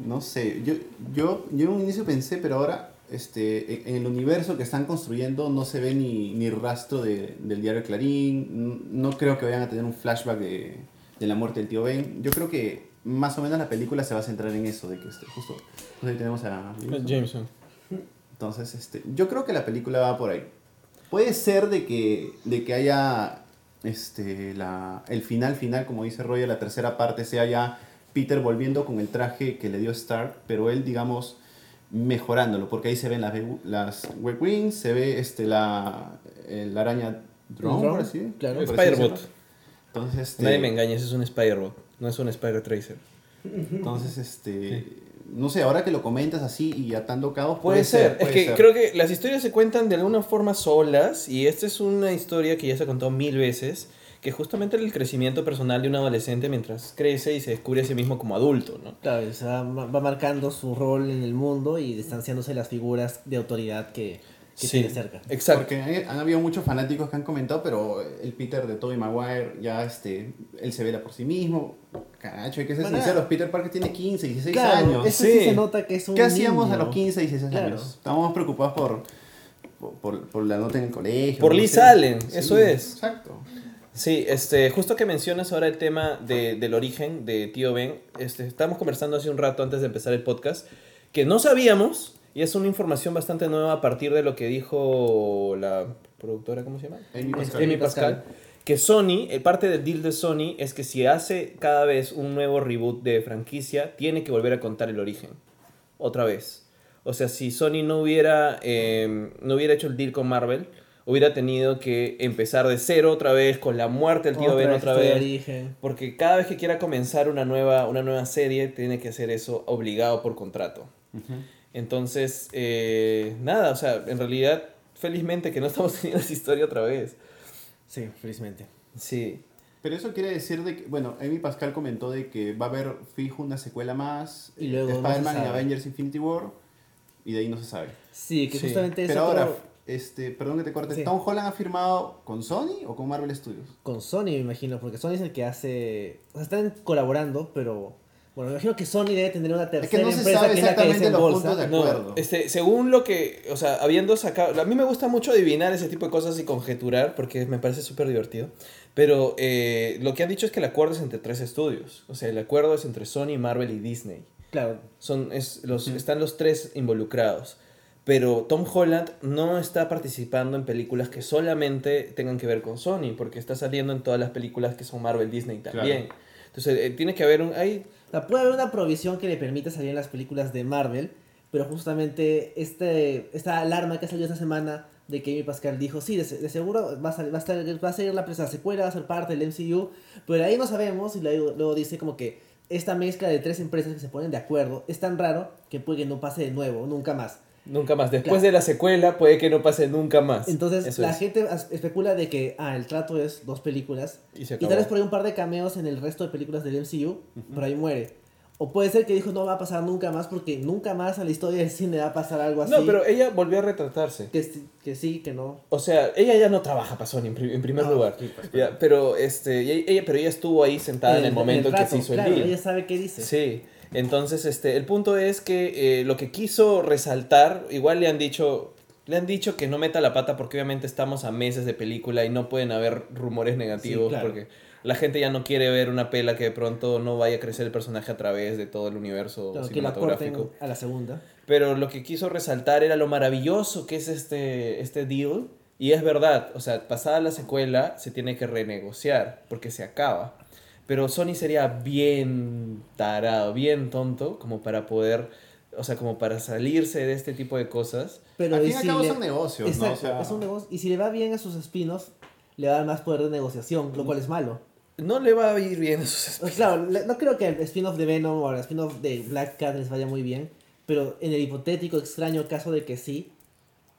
No sé, yo, yo, yo en un inicio pensé, pero ahora este, en, el universo que están construyendo no se ve ni, ni rastro de- del diario Clarín, no creo que vayan a tener un flashback de, de la muerte del tío Ben. Yo creo que más o menos la película se va a centrar en eso, de que este, justo, justo ahí tenemos a Jameson. Entonces, este, yo creo que la película va por ahí. Puede ser de que, de que haya este, la, el final final, como dice Roy, la tercera parte sea ya Peter volviendo con el traje que le dio Stark, pero él, digamos, mejorándolo, porque ahí se ven las, las Web Wings, se ve este, la, la araña drone, Drone, por así, claro. Spider-Bot. Entonces, este, Nadie me engaña, ese es un Spider-Bot, no es un Spider-Tracer. entonces, este, no sé, ahora que lo comentas así y atando cabos, Puede, ser. Es puede que ser. creo que las historias se cuentan de alguna forma solas y esta es una historia que ya se ha contado mil veces, que justamente el crecimiento personal de un adolescente mientras crece y se descubre a sí mismo como adulto, ¿no? Claro, o sea, va va marcando su rol en el mundo y distanciándose de las figuras de autoridad que, que tiene cerca. Exacto. Porque hay- han habido muchos fanáticos que han comentado, pero el Peter de Tobey Maguire ya este, él se vela por sí mismo. Caracho, hay que ser Bueno, sinceros, Peter Parker tiene 15, 16 Claro, años. eso Sí. sí se nota que es un ¿Qué hacíamos niño. a los 15, 16 Claro. años? Estábamos preocupados por, por, por- la nota en el colegio. Por no Liz sé. Allen, eso es. Exacto. Sí, este, justo que mencionas ahora el tema de- del origen de Tío Ben, este, estábamos conversando hace un rato antes de empezar el podcast, que no sabíamos, y es una información bastante nueva a partir de lo que dijo la productora, ¿cómo se llama? Amy Pascal. Pascal. Amy Pascal, que Sony, eh, parte del deal de Sony es que si hace cada vez un nuevo reboot de franquicia, tiene que volver a contar el origen, otra vez. O sea, si Sony no hubiera, eh, no hubiera hecho el deal con Marvel, hubiera tenido que empezar de cero otra vez, con la muerte del tío Ben otra vez. origen. Porque cada vez que quiera comenzar una nueva, una nueva serie, tiene que hacer eso obligado por contrato. Entonces, eh, nada, o sea, en realidad, felizmente que no estamos teniendo esa historia otra vez. Sí, felizmente. Sí. Pero eso quiere decir de que, bueno, Amy Pascal comentó de que va a haber fijo una secuela más, Y luego no Spider-Man y sabe. Avengers Infinity War, y de ahí no se sabe. Sí, que Sí. justamente es Pero ahora, este, perdón que te corte, Sí. ¿Tom Holland ha firmado con Sony o con Marvel Studios? con Sony, me imagino, porque Sony es el que hace... O sea, están colaborando, pero... Bueno, me imagino que Sony debe tener una tercera Es que no se empresa sabe que es la que exactamente los puntos de No, acuerdo. este, según lo que, o sea, habiendo sacado, a mí me gusta mucho adivinar ese tipo de cosas y conjeturar porque me parece súper divertido, pero eh, lo que han dicho es que el acuerdo es entre tres estudios, o sea, el acuerdo es entre Sony, Marvel y Disney. Claro, Son, es, los, Están los tres involucrados. Pero Tom Holland no está participando en películas que solamente tengan que ver con Sony, porque está saliendo en todas las películas que son Marvel Disney también. Entonces, eh, tiene que haber un... Hay, O sea, puede haber una provisión que le permita salir en las películas de Marvel, pero justamente este, esta alarma que salió esta semana de que Amy Pascal dijo, sí, de, se- de seguro va a, salir- va, a estar, va a ser la, la secuela, va a ser parte del MCU, pero ahí no sabemos, y luego, luego dice como que esta mezcla de tres empresas que se ponen de acuerdo es tan raro que puede que no pase de nuevo, nunca más. Nunca más. Después Claro. de la secuela puede que no pase nunca más. Entonces Eso la es. gente especula de que, ah, el trato es dos películas, Y se y tal vez por ahí un par de cameos en el resto de películas del MCU, pero ahí muere. O puede ser que dijo no va a pasar nunca más porque nunca más en la historia del cine va a pasar algo así. No, pero ella volvió a retratarse. Que, sí- que sí, que no. O sea, ella ya no trabaja para Sony en, pri- en primer Ah, lugar. sí, pues, Ya, pero este, ella, pero ella estuvo ahí sentada en, el momento en que se hizo claro, el deal. ella sabe qué dice. Sí, entonces este, el punto es que eh, lo que quiso resaltar, igual le han dicho, le han dicho que no meta la pata porque obviamente estamos a meses de película y no pueden haber rumores negativos Sí, claro. porque la gente ya no quiere ver una pela que de pronto no vaya a crecer el personaje a través de todo el universo Claro, que la cinematográfico. a la segunda. Pero lo que quiso resaltar era lo maravilloso que es este, este deal. Y es verdad, o sea, pasada la secuela se tiene que renegociar porque se acaba. Pero Sony sería bien tarado, bien tonto como para poder, o sea, como para salirse de este tipo de cosas. Al Pero fin y al si cabo le- son negocios, ¿no? O sea- es un negocio. Y si le va bien a sus espinos, le va a dar más poder de negociación, lo cual es malo. No le va a ir bien a sus Pues claro, no creo que el spin-off de Venom o el spin-off de Black Cat les vaya muy bien, pero en el hipotético extraño caso de que sí,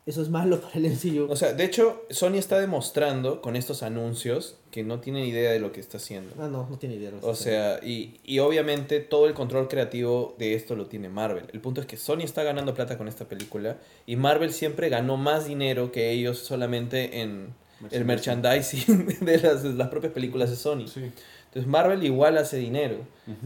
eso es malo para el MCU. O sea, de hecho, Sony está demostrando con estos anuncios que no tienen idea de lo que está haciendo. ah, no, no tiene idea. O sea, y, y obviamente todo el control creativo de esto lo tiene Marvel. El punto es que Sony está ganando plata con esta película y Marvel siempre ganó más dinero que ellos solamente en el merchandising de las, de las propias películas de Sony. Sí. Entonces Marvel igual hace dinero.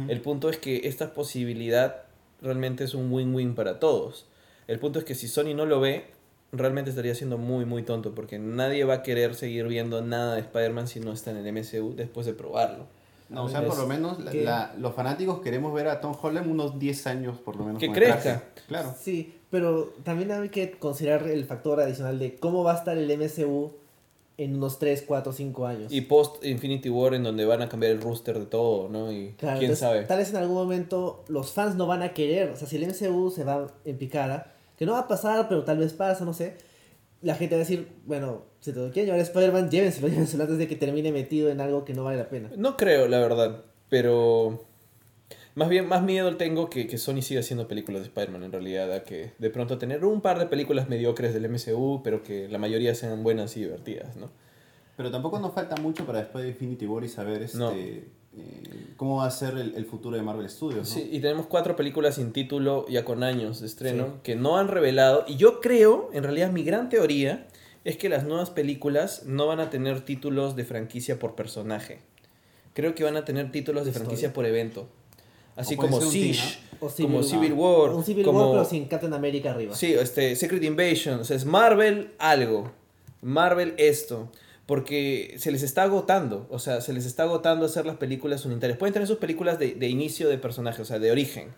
El punto es que esta posibilidad realmente es un win-win para todos. El punto es que si Sony no lo ve, realmente estaría siendo muy, muy tonto porque nadie va a querer seguir viendo nada de Spider-Man si no está en el MCU después de probarlo. No, o sea, por lo menos la- que- la- los fanáticos queremos ver a Tom Holland unos 10 años por lo menos. Que crezca. Claro. Sí, pero también hay que considerar el factor adicional de cómo va a estar el MCU en unos 3, 4, 5 años. Y post Infinity War en donde van a cambiar el rooster de todo, ¿no? Y Claro, quién entonces, sabe. Tal vez en algún momento los fans no van a querer. O sea, si el MCU se va en picada, que no va a pasar, pero tal vez pasa, no sé. La gente va a decir, bueno, si te lo quieren llevar a Spider-Man, llévenselo, llévenselo antes de que termine metido en algo que no vale la pena. No creo, la verdad, pero más bien más miedo tengo que, que Sony siga haciendo películas de Spider-Man en realidad, a que de pronto tener un par de películas mediocres del MCU, pero que la mayoría sean buenas y divertidas, ¿no? Pero tampoco nos falta mucho para después de Infinity War y saber este, No. Eh, cómo va a ser el, el futuro de Marvel Studios. ¿no? Sí, y tenemos cuatro películas sin título ya con años de estreno Sí. que no han revelado. Y yo creo, en realidad mi gran teoría es que las nuevas películas no van a tener títulos de franquicia por personaje. Creo que van a tener títulos de Historia. franquicia por evento. Así como Siege, O como War. Civil War, Un Civil como... War, pero sin Captain America arriba. Sí, este, Secret Invasion, o sea, es Marvel algo, Marvel esto, porque se les está agotando, o sea, se les está agotando hacer las películas unitarias. Pueden tener sus películas de, de inicio de personaje, o sea, de origen,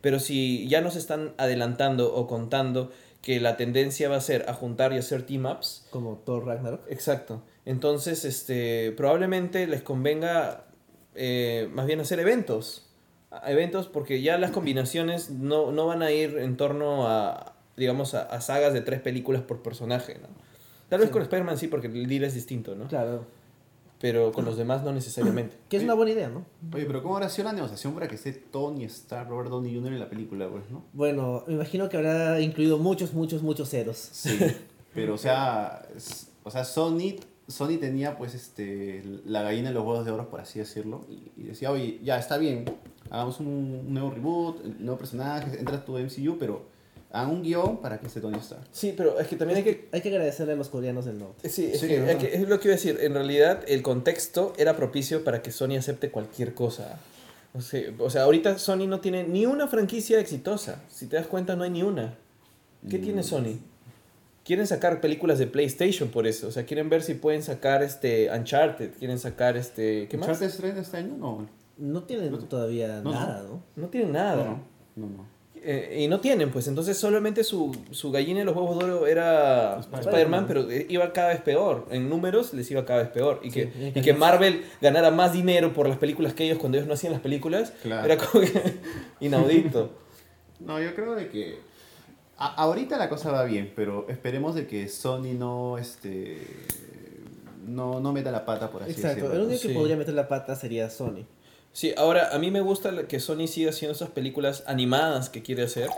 pero si ya nos están adelantando o contando que la tendencia va a ser a juntar y hacer team-ups, Como Thor Ragnarok. exacto, entonces este, probablemente les convenga eh, más bien hacer eventos. Eventos porque ya las combinaciones no, no van a ir en torno a, digamos, a, a sagas de tres películas por personaje, ¿no? Tal vez Sí. con Spider-Man sí, porque el deal es distinto, ¿no? Claro. Pero con los demás no necesariamente. Que es una buena idea, ¿no? Oye, pero ¿cómo habrá sido la negociación para que esté Tony Stark, Robert Downey Jr. en la película, pues, no? Bueno, me imagino que habrá incluido muchos, muchos, muchos ceros. Sí. pero, o sea, o sea Sony, Sony tenía, pues, este, la gallina de los huevos de oro, por así decirlo, y, y decía, oye, ya, está bien, hagamos un, un nuevo reboot, un nuevo personaje, entra tu MCU, pero hagan un guion para que esté Tony Stark. Sí, pero es que también hay que Hay que agradecerle a los coreanos del norte. Sí, es, Sí, que- es que es lo que iba a decir. En realidad, el contexto era propicio para que Sony acepte cualquier cosa. O sea, o sea, ahorita Sony no tiene ni una franquicia exitosa. Si te das cuenta, no hay ni una. ¿Qué Mm. tiene Sony? Quieren sacar películas de PlayStation por eso. O sea, quieren ver si pueden sacar este Uncharted. Quieren sacar este. ¿Qué más? ¿Uncharted estrena este año? No. No tienen todavía No, no. nada, ¿no? No tienen nada. No, no, no. Eh, y no tienen, pues entonces solamente su, su gallina de los huevos de oro era Spider-Man. Spider-Man, pero iba cada vez peor. En números les iba cada vez peor. Y que, Sí, y y que Marvel ganara más dinero por las películas que ellos cuando ellos no hacían las películas Claro. era como que inaudito. No, yo creo de que A- ahorita la cosa va bien, pero esperemos de que Sony no, este, no, no meta la pata, por así Exacto, el decirlo. único que Sí. podría meter la pata sería Sony. Sí, ahora a mí me gusta que Sony siga haciendo esas películas animadas que quiere hacer.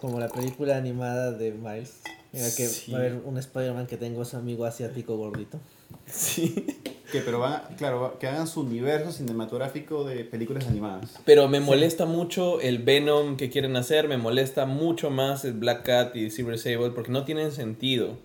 Como la película animada de Miles. En la que Sí. va a haber un Spider-Man que tenga ese amigo asiático gordito. Sí. Que, pero van, a- claro, va- que hagan su universo cinematográfico de películas animadas. Pero me molesta mucho el Venom que quieren hacer, me molesta mucho más el Black Cat y Silver Sable porque no tienen sentido.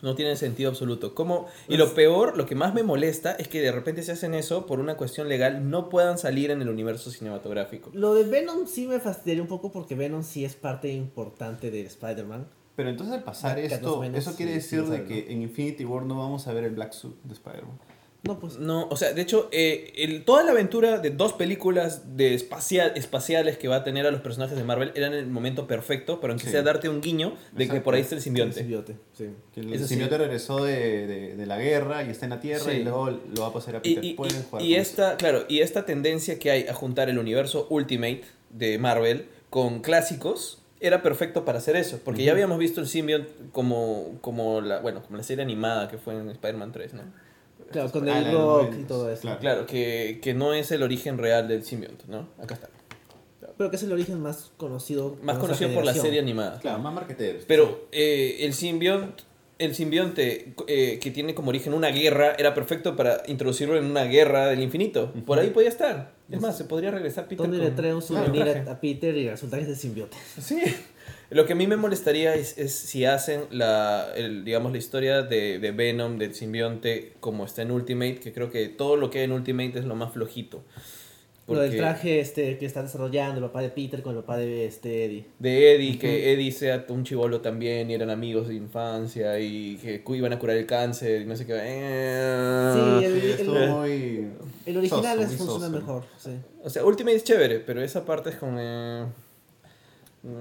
No tienen sentido absoluto. ¿Cómo? Y lo peor, lo que más me molesta es que de repente se hacen eso por una cuestión legal, no puedan salir en el universo cinematográfico. Lo de Venom sí me fastidiaría un poco porque Venom sí es parte importante de Spider-Man. Pero entonces al pasar esto, menos, eso quiere sí, sí decir de que en Infinity War no vamos a ver el Black Suit de Spider-Man. No, pues. No, o sea, de hecho, eh, el- toda la aventura de dos películas de espacial, espaciales que va a tener a los personajes de Marvel eran el momento perfecto, pero aunque Sí. sea darte un guiño de que Exacto. por ahí está el El simbionte. simbionte, sí. Que el Eso sí. simbionte regresó de, de, de la guerra y está en la Tierra Sí. y luego lo va a pasar a Peter. y- Pueden y- jugar y esta, claro, y esta tendencia que hay a juntar el universo Ultimate de Marvel con clásicos era perfecto para hacer eso, porque ya habíamos visto el symbiote como, como la, bueno, como la serie animada que fue en Spider-Man 3, ¿no? Claro, con Ah, el rock y todo eso. claro. Claro, que, que no es el origen real del symbiote, ¿no? Acá está. Pero que es el origen más conocido. Más conocido por la serie animada. Claro, más marqueteros. Pero eh, el simbionte, el simbionte eh, que tiene como origen una guerra era perfecto para introducirlo en una guerra del infinito. Por ahí podía estar. Es más, se podría regresar Peter con- le trae un souvenir a Peter y resulta que es el simbionte. Sí. Lo que a mí me molestaría es, es si hacen la, el, digamos, la historia de, de Venom, del simbionte, como está en Ultimate, que creo que todo lo que hay en Ultimate es lo más flojito. Lo del traje este, que está desarrollando el papá de Peter con el papá de este Eddie. de Eddie, que Eddie sea un chivolo también y eran amigos de infancia y que iban a curar el cáncer y no sé qué. Eh, Sí, el- Sí, el- muy... El original soso, funciona soso. mejor, sí. O sea, Ultimate es chévere, pero esa parte es como... eh,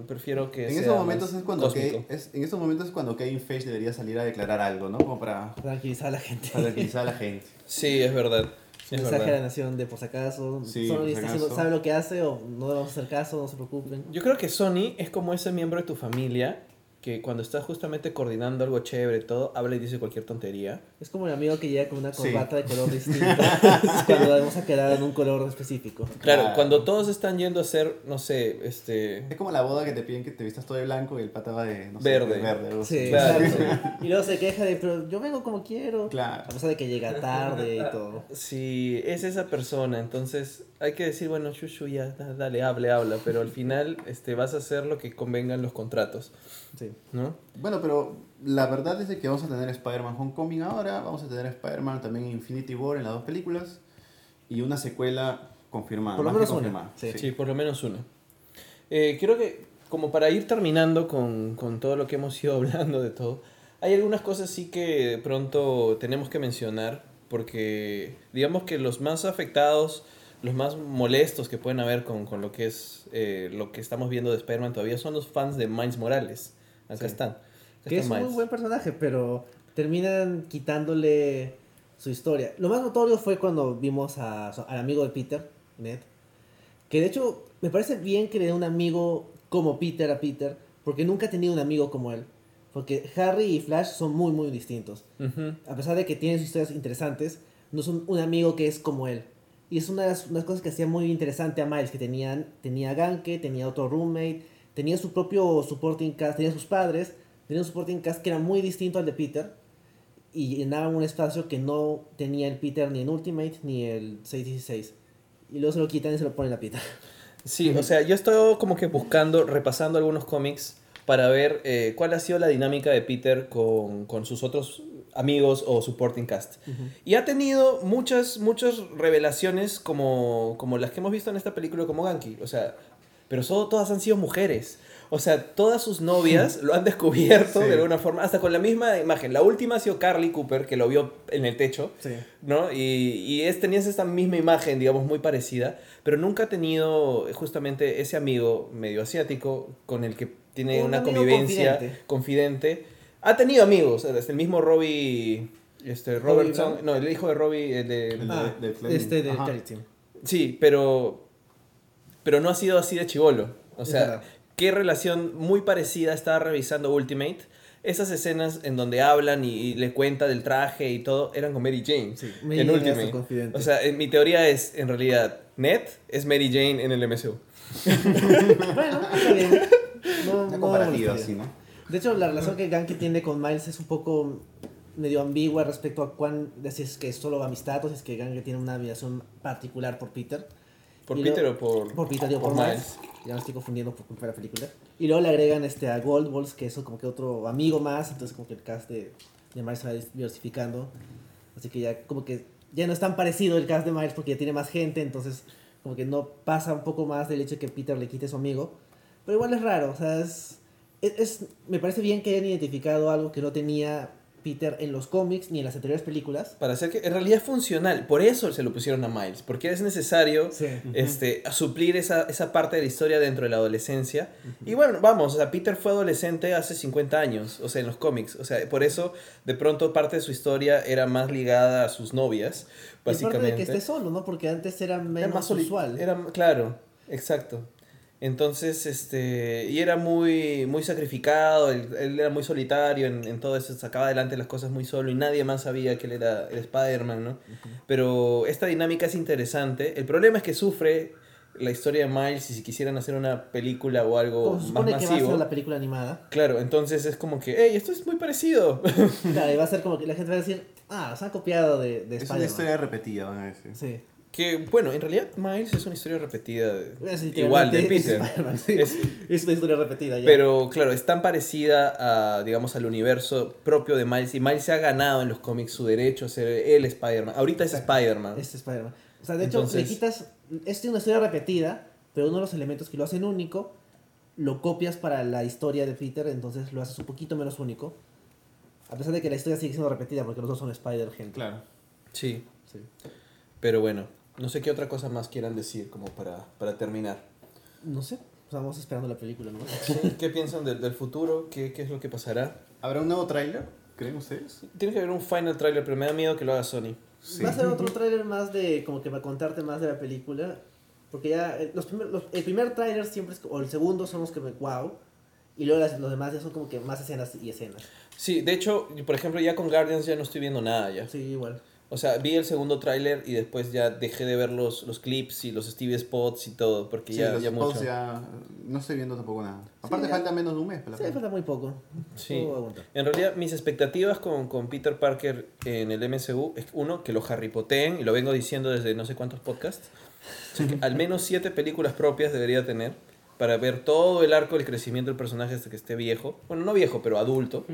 prefiero que En sea esos momentos es cuando. Ke- es, en esos momentos es cuando Kevin Feige debería salir a declarar algo, ¿no? Como para, Tranquilizar a la gente. para tranquilizar a la gente. Sí, es verdad. Un mensaje a la nación de por si acaso. Sí, Sony por si está acaso. haciendo- sabe lo que hace o no debemos hacer caso, no se preocupen. Yo creo que Sony es como ese miembro de tu familia que cuando estás justamente coordinando algo chévere y todo, habla y dice cualquier tontería. Es como el amigo que llega con una Sí. corbata de color distinto cuando vamos a quedar en un color específico. Claro, Claro. cuando todos están yendo a hacer, no sé, este... Es como la boda que te piden que te vistas todo de blanco y el pata va de, no sé, Verde. de verde. algo Sí, así. Claro. exacto. Y luego se queja de, pero yo vengo como quiero. Claro. A pesar de que llega tarde y todo. Sí, es esa persona, entonces hay que decir, bueno, Shushu, ya, da- dale, hable, habla, pero al final este, vas a hacer lo que convengan los contratos, Sí. ¿no? Bueno, pero la verdad es de que vamos a tener Spider-Man Homecoming ahora, vamos a tener Spider-Man también en Infinity War en las dos películas y una secuela confirmada. Por lo menos una, sí. Sí, por lo menos uno. Eh, creo que, como para ir terminando con, con todo lo que hemos ido hablando de todo, hay algunas cosas sí que de pronto tenemos que mencionar, porque digamos que los más afectados, los más molestos que pueden haber con, con lo que es eh, lo que estamos viendo de Spider-Man todavía son los fans de Miles Morales. Acá Sí. están. Acá Que es un muy Miles. buen personaje, pero terminan quitándole su historia. Lo más notorio fue cuando vimos a, al amigo de Peter, Ned. Que de hecho me parece bien que le dé un amigo como Peter a Peter, porque nunca ha tenido un amigo como él. Porque Harry y Flash son muy, muy distintos. A pesar de que tienen sus historias interesantes, no son un amigo que es como él. Y es una de las, cosas que hacía muy interesante a Miles, que tenían, tenía Ganke, tenía otro roommate, tenía su propio supporting cast, tenía sus padres, tenía un supporting cast que era muy distinto al de Peter, y llenaban un espacio que no tenía el Peter ni en Ultimate ni el 616. Y luego se lo quitan y se lo ponen a Peter. Sí, o sea, yo estoy como que buscando, repasando algunos cómics para ver eh, cuál ha sido la dinámica de Peter con, con sus otros amigos o supporting cast. Y ha tenido muchas, muchas revelaciones como, como las que hemos visto en esta película como Ganky. O sea, pero solo todas han sido mujeres. O sea, todas sus novias lo han descubierto Sí. de alguna forma, hasta con la misma imagen. La última ha sido Carly Cooper, que lo vio en el techo. Sí. ¿no? Y, y es, tenías esta misma imagen, digamos, muy parecida, pero nunca ha tenido eh, justamente ese amigo medio asiático con el que tiene Un una convivencia confidente. confidente. Ha tenido amigos, desde el mismo Robbie, este, Robertson, no, el hijo de Robbie, el de... El de- Ah, de este de Ajá. Charity. Sí, pero, pero no ha sido así de chivolo. O sea, qué relación muy parecida estaba revisando Ultimate. Esas escenas en donde hablan y, y le cuenta del traje y todo eran con Mary Jane Mary en Ultimate. O sea, en- mi teoría es, en realidad, Ned es Mary Jane en el MCU. Bueno, está bien. No, Una no comparativa me así, ¿no? De hecho, la relación que Ganke tiene con Miles es un poco medio ambigua respecto a cuán, si es que es solo amistad o si es que Ganke tiene una admiración particular por Peter. ¿Por Y Peter o por, Por Peter, digo, por, por Miles. Ya me estoy confundiendo por culpa de la película. Y luego le agregan este, a Gold Balls, que es como que otro amigo más. Entonces, como que el cast de, de Miles se va diversificando. Así que ya, como que ya no es tan parecido el cast de Miles porque ya tiene más gente. Entonces, como que no pasa un poco más del hecho de que Peter le quite a su amigo. Pero igual es raro, o sea, es, es, es- me parece bien que hayan identificado algo que no tenía Peter en los cómics ni en las anteriores películas. Para hacer que en realidad es funcional. Por eso se lo pusieron a Miles. Porque es necesario Sí. este, a suplir esa, esa parte de la historia dentro de la adolescencia. Y bueno, vamos, o sea, Peter fue adolescente hace 50 años, o sea, en los cómics. O sea, por eso de pronto parte de su historia era más ligada a sus novias, Y aparte de básicamente. que esté solo, ¿no? Porque antes era menos Era más usual. Era, claro, exacto. Entonces, este, y era muy, muy sacrificado, él, él era muy solitario en, en todo eso, sacaba adelante las cosas muy solo y nadie más sabía que él era el Spider-Man, ¿no? Pero esta dinámica es interesante. El problema es que sufre la historia de Miles y si quisieran hacer una película o algo más supone que va a masivo. ser la película animada. Claro, entonces es como que, hey, esto es muy parecido. Claro, y va a ser como que la gente va a decir, ah, se han copiado de, de Es una historia repetida, van a decir. Sí. Que, bueno, en realidad Miles es una historia repetida, de- Es igual de Peter. Es- Es una historia repetida ya. Pero claro, es tan parecida a, digamos, al universo propio de Miles. Y Miles se ha ganado en los cómics su derecho a ser el Spider-Man. Ahorita es Spider-Man. Este Spider-Man. O sea, de hecho, Entonces- le quitas. Es una historia repetida, pero uno de los elementos que lo hacen único, lo copias para la historia de Peter, entonces lo haces un poquito menos único. A pesar de que la historia sigue siendo repetida, porque los dos son Spider, gente. Claro. Sí, Sí. pero bueno, no sé qué otra cosa más quieran decir como para, para terminar. No sé. Estamos esperando la película, ¿no? Sí, ¿Qué piensan del, del futuro? ¿Qué, ¿Qué es lo que pasará? ¿Habrá un nuevo tráiler? ¿Creen ustedes? Tiene que haber un final trailer, pero me da miedo que lo haga Sony. Sí. Va a ser otro tráiler más de, como que va a contarte más de la película. Porque ya, eh, los primer- los- el primer tráiler siempre es, o el segundo son los que me, wow. Y luego las- los demás ya son como que más escenas y escenas. Sí, de hecho, por ejemplo, ya con Guardians ya no estoy viendo nada ya. Sí, igual. O sea, vi el segundo tráiler y después ya dejé de ver los, los clips y los Steve Spots y todo, porque Sí, ya, los ya spots mucho. ya no estoy viendo tampoco nada. Aparte ya. falta menos de un mes para Sí, falta muy poco. Sí. En realidad, mis expectativas con, con Peter Parker en el MCU es, uno, que lo Harry Potten, y lo vengo diciendo desde no sé cuántos podcasts, o sea, que al menos siete películas propias debería tener para ver todo el arco del crecimiento del personaje hasta que esté viejo. Bueno, no viejo, pero adulto.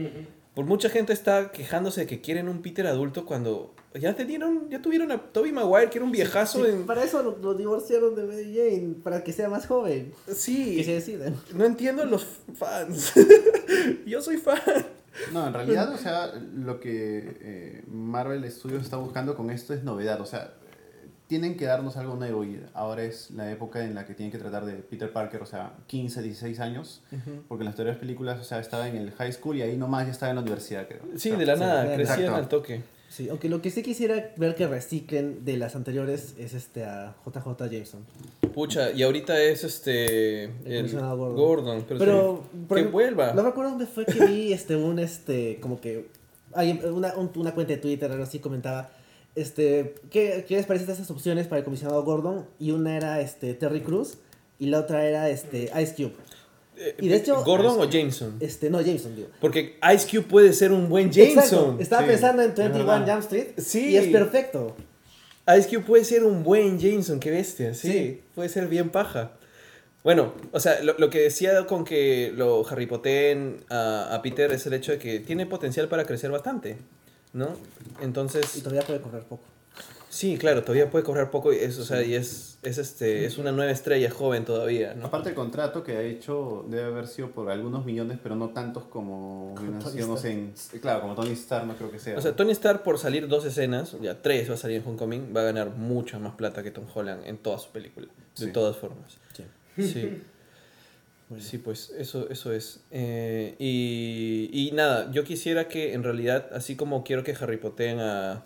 Por mucha gente está quejándose de que quieren un Peter adulto cuando ya tenieron, ya tuvieron a Tobey Maguire, que era un viejazo Sí, en... Para eso lo, lo divorciaron de Mary Jane, para que sea más joven. Sí, Que se decidan. no entiendo los fans. Yo soy fan. No, en realidad, o sea, lo que eh, Marvel Studios está buscando con esto es novedad. O sea, tienen que darnos algo nuevo y ahora es la época en la que tienen que tratar de Peter Parker, o sea, 15, 16 años, porque en las anteriores películas, o sea, estaba en el high school y ahí nomás ya estaba en la universidad, creo. Sí, de la Sí, nada, exacto. crecían al toque. Sí, aunque lo que sí quisiera ver que reciclen de las anteriores es este a JJ Jameson. Pucha, y ahorita es este. El, Gordon. Gordon. pero, Pero, sí, por que ejemplo, vuelva. No me acuerdo dónde fue que vi este un este como que alguien- una, un- una cuenta de Twitter algo así comentaba este ¿qué, qué les parecen estas opciones para el comisionado Gordon y una era este Terry Cruz y la otra era este Ice Cube. Eh, y de hecho- ¿Gordon o Jameson? Este no Jameson digo. Porque Ice Cube puede ser un buen Exacto, Jameson. Estaba Sí, pensando en es 21 verdad. Jump Street Sí. y es perfecto. Ice Cube puede ser un buen Jameson, qué bestia, sí. Sí. Puede ser bien paja. Bueno, o sea, lo, lo que decía con que lo Harry Potter a, a Peter es el hecho de que tiene potencial para crecer bastante, ¿no? Y Entonces, todavía puede correr poco. sí, claro, todavía puede correr poco y es, o sea, y es, es, este, es una nueva estrella joven todavía, ¿no? Aparte el contrato que ha hecho debe haber sido por algunos millones, pero no tantos como mencionamos en... Claro, como Tony Stark no creo que sea. O sea, Tony Stark por salir dos escenas, ya tres va a salir en Homecoming, va a ganar mucha más plata que Tom Holland en toda su película, de Sí. todas formas. Sí. Sí. Sí, pues eso, eso es. Eh, y, y nada, yo quisiera que en realidad, así como quiero que Harry Potter a,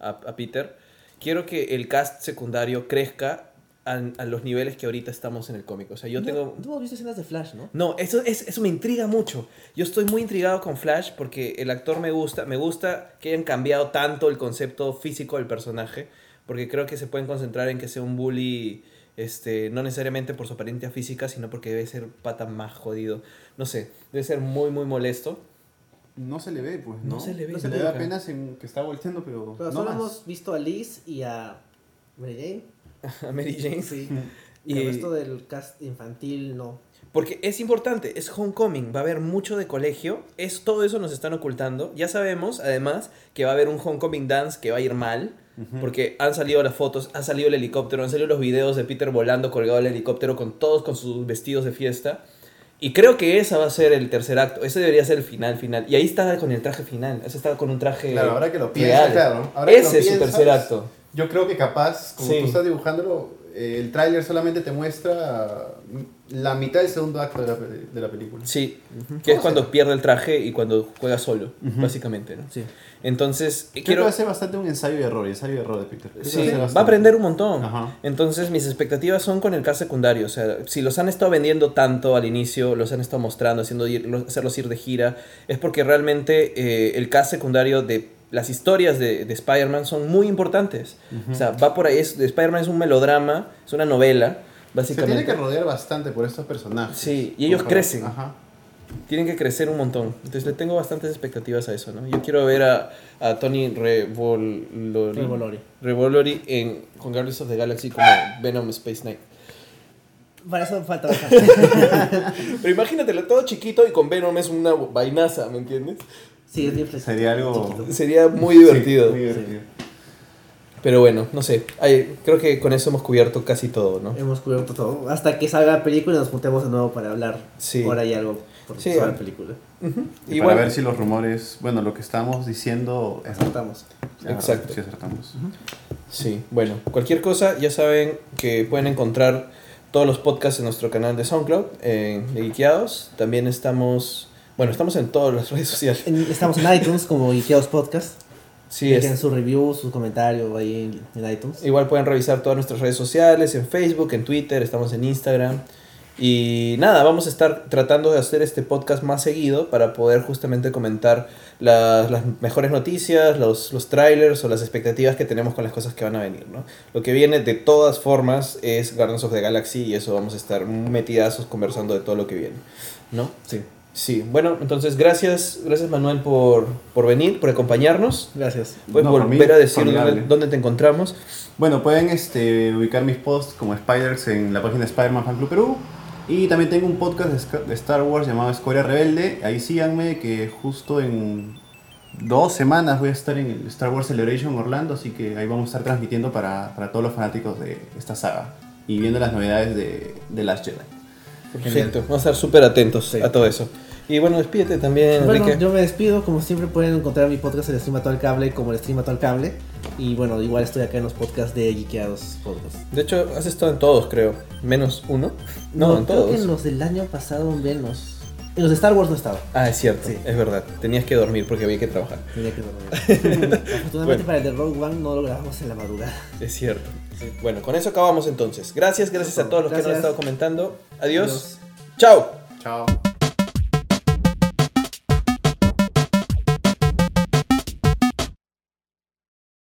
a, a Peter, quiero que el cast secundario crezca a, a los niveles que ahorita estamos en el cómic. O sea, yo tengo... Tú hemos visto escenas de Flash, ¿no? No, eso, es, eso me intriga mucho. Yo estoy muy intrigado con Flash porque el actor me gusta. Me gusta que hayan cambiado tanto el concepto físico del personaje. Porque creo que se pueden concentrar en que sea un bully, este, no necesariamente por su apariencia física, sino porque debe ser pata más jodido. No sé, debe ser muy, muy molesto. No se le ve, pues, ¿no? No se le ve Se le ve apenas en que está volteando, pero, Pero no solo más. hemos visto a Liz y a Mary Jane. A Mary Jane. Sí. Y- Y el resto del cast infantil no. Porque es importante, es homecoming, va a haber mucho de colegio, es todo eso nos están ocultando. Ya sabemos, además, que va a haber un homecoming dance que va a ir mal, porque han salido las fotos, ha salido el helicóptero, han salido los videos de Peter volando colgado del helicóptero con todos con sus vestidos de fiesta. Y creo que esa va a ser el tercer acto, ese debería ser el final final. Y ahí está con el traje final, ese está con un traje Claro, ahora que lo piensas, claro. Ahora que ese es su tercer acto. Yo creo que capaz, como Sí. tú estás dibujándolo, eh, el tráiler solamente te muestra la mitad del segundo acto de la, pe- de la película. Sí, que es Puede cuando pierde el traje y cuando juega solo, básicamente, ¿no? Sí. Entonces, Creo quiero... que va a ser bastante un ensayo y error, ensayo y error de Peter. Sí, va a aprender un montón. Ajá. Entonces, mis expectativas son con el cast secundario. O sea, si los han estado vendiendo tanto al inicio, los han estado mostrando, haciendo ir- los- hacerlos ir de gira, es porque realmente eh, el cast secundario de las historias de, de Spider-Man son muy importantes. O sea, va por ahí. Es, Spider-Man es un melodrama, es una novela, Se tiene que rodear bastante por estos personajes. Sí, y ellos Ojalá. crecen. Ajá. Tienen que crecer un montón. Entonces, le tengo bastantes expectativas a eso, ¿no? Yo quiero ver a, a Tony Revolori. Revolori. Revolori en, con Guardians of the Galaxy como Venom Space Knight. Para eso falta bastante. Pero imagínatelo todo chiquito y con Venom es una vainaza, ¿me entiendes? sí, es bien. Sería algo... Chiquito. Sería muy divertido. Sí, muy divertido. Pero bueno, no sé. Ay, creo que con eso hemos cubierto casi todo, ¿no? Hemos cubierto todo. Hasta que salga la película y nos juntemos de nuevo para hablar. Sí. Ahora hay algo por Sí, sobre ah. la película. Y Igual- para ver si los rumores, bueno, lo que estamos diciendo Acertamos. Ya, Exacto. Sí, acertamos. Sí, bueno, cualquier cosa, ya saben que pueden encontrar todos los podcasts en nuestro canal de SoundCloud, en de Geekeados. También estamos, bueno, estamos en todas las redes sociales. En- estamos en iTunes como Ikeos Podcast. Sí, Dejen es, su review, su comentario ahí en, en iTunes. igual pueden revisar todas nuestras redes sociales, en Facebook, en Twitter, estamos en Instagram. Y nada, vamos a estar tratando de hacer este podcast más seguido para poder justamente comentar las, las mejores noticias, los, los trailers o las expectativas que tenemos con las cosas que van a venir, ¿no? Lo que viene de todas formas es Guardians of the Galaxy y eso vamos a estar metidazos conversando de todo lo que viene, ¿no? Sí. Sí, bueno, entonces gracias, gracias Manuel por, por venir, por acompañarnos. Gracias. Puedes No, volver a decir dónde, dónde te encontramos. Bueno, pueden este, ubicar mis posts como Spiders en la página de Spider-Man Fan Club Perú. Y también tengo un podcast de Star Wars llamado Escoria Rebelde. Ahí síganme que justo en dos semanas voy a estar en el Star Wars Celebration Orlando. Así que ahí vamos a estar transmitiendo para, para todos los fanáticos de esta saga. Y viendo las novedades de, de Last Jedi. Perfecto, vamos a estar súper atentos Sí. a todo eso. Y bueno, despídete también, Bueno, Enrique. yo me despido. Como siempre pueden encontrar mi podcast el Stream a todo el cable como el Stream a todo el cable. Y bueno, igual estoy acá en los podcasts de Geekeados Podcast. De hecho, has estado en todos, creo. Menos uno. No, en creo todos. que en los del año pasado menos. En los de Star Wars no estaba. Ah, es cierto, Sí. es verdad. Tenías que dormir porque había que trabajar. Tenía que dormir. Afortunadamente Bueno. para el de Rogue One no lo grabamos en la madrugada. Es cierto. Bueno, con eso acabamos entonces. Gracias, gracias a todos los que nos han estado comentando. Adiós. Adiós. Chao. Chao.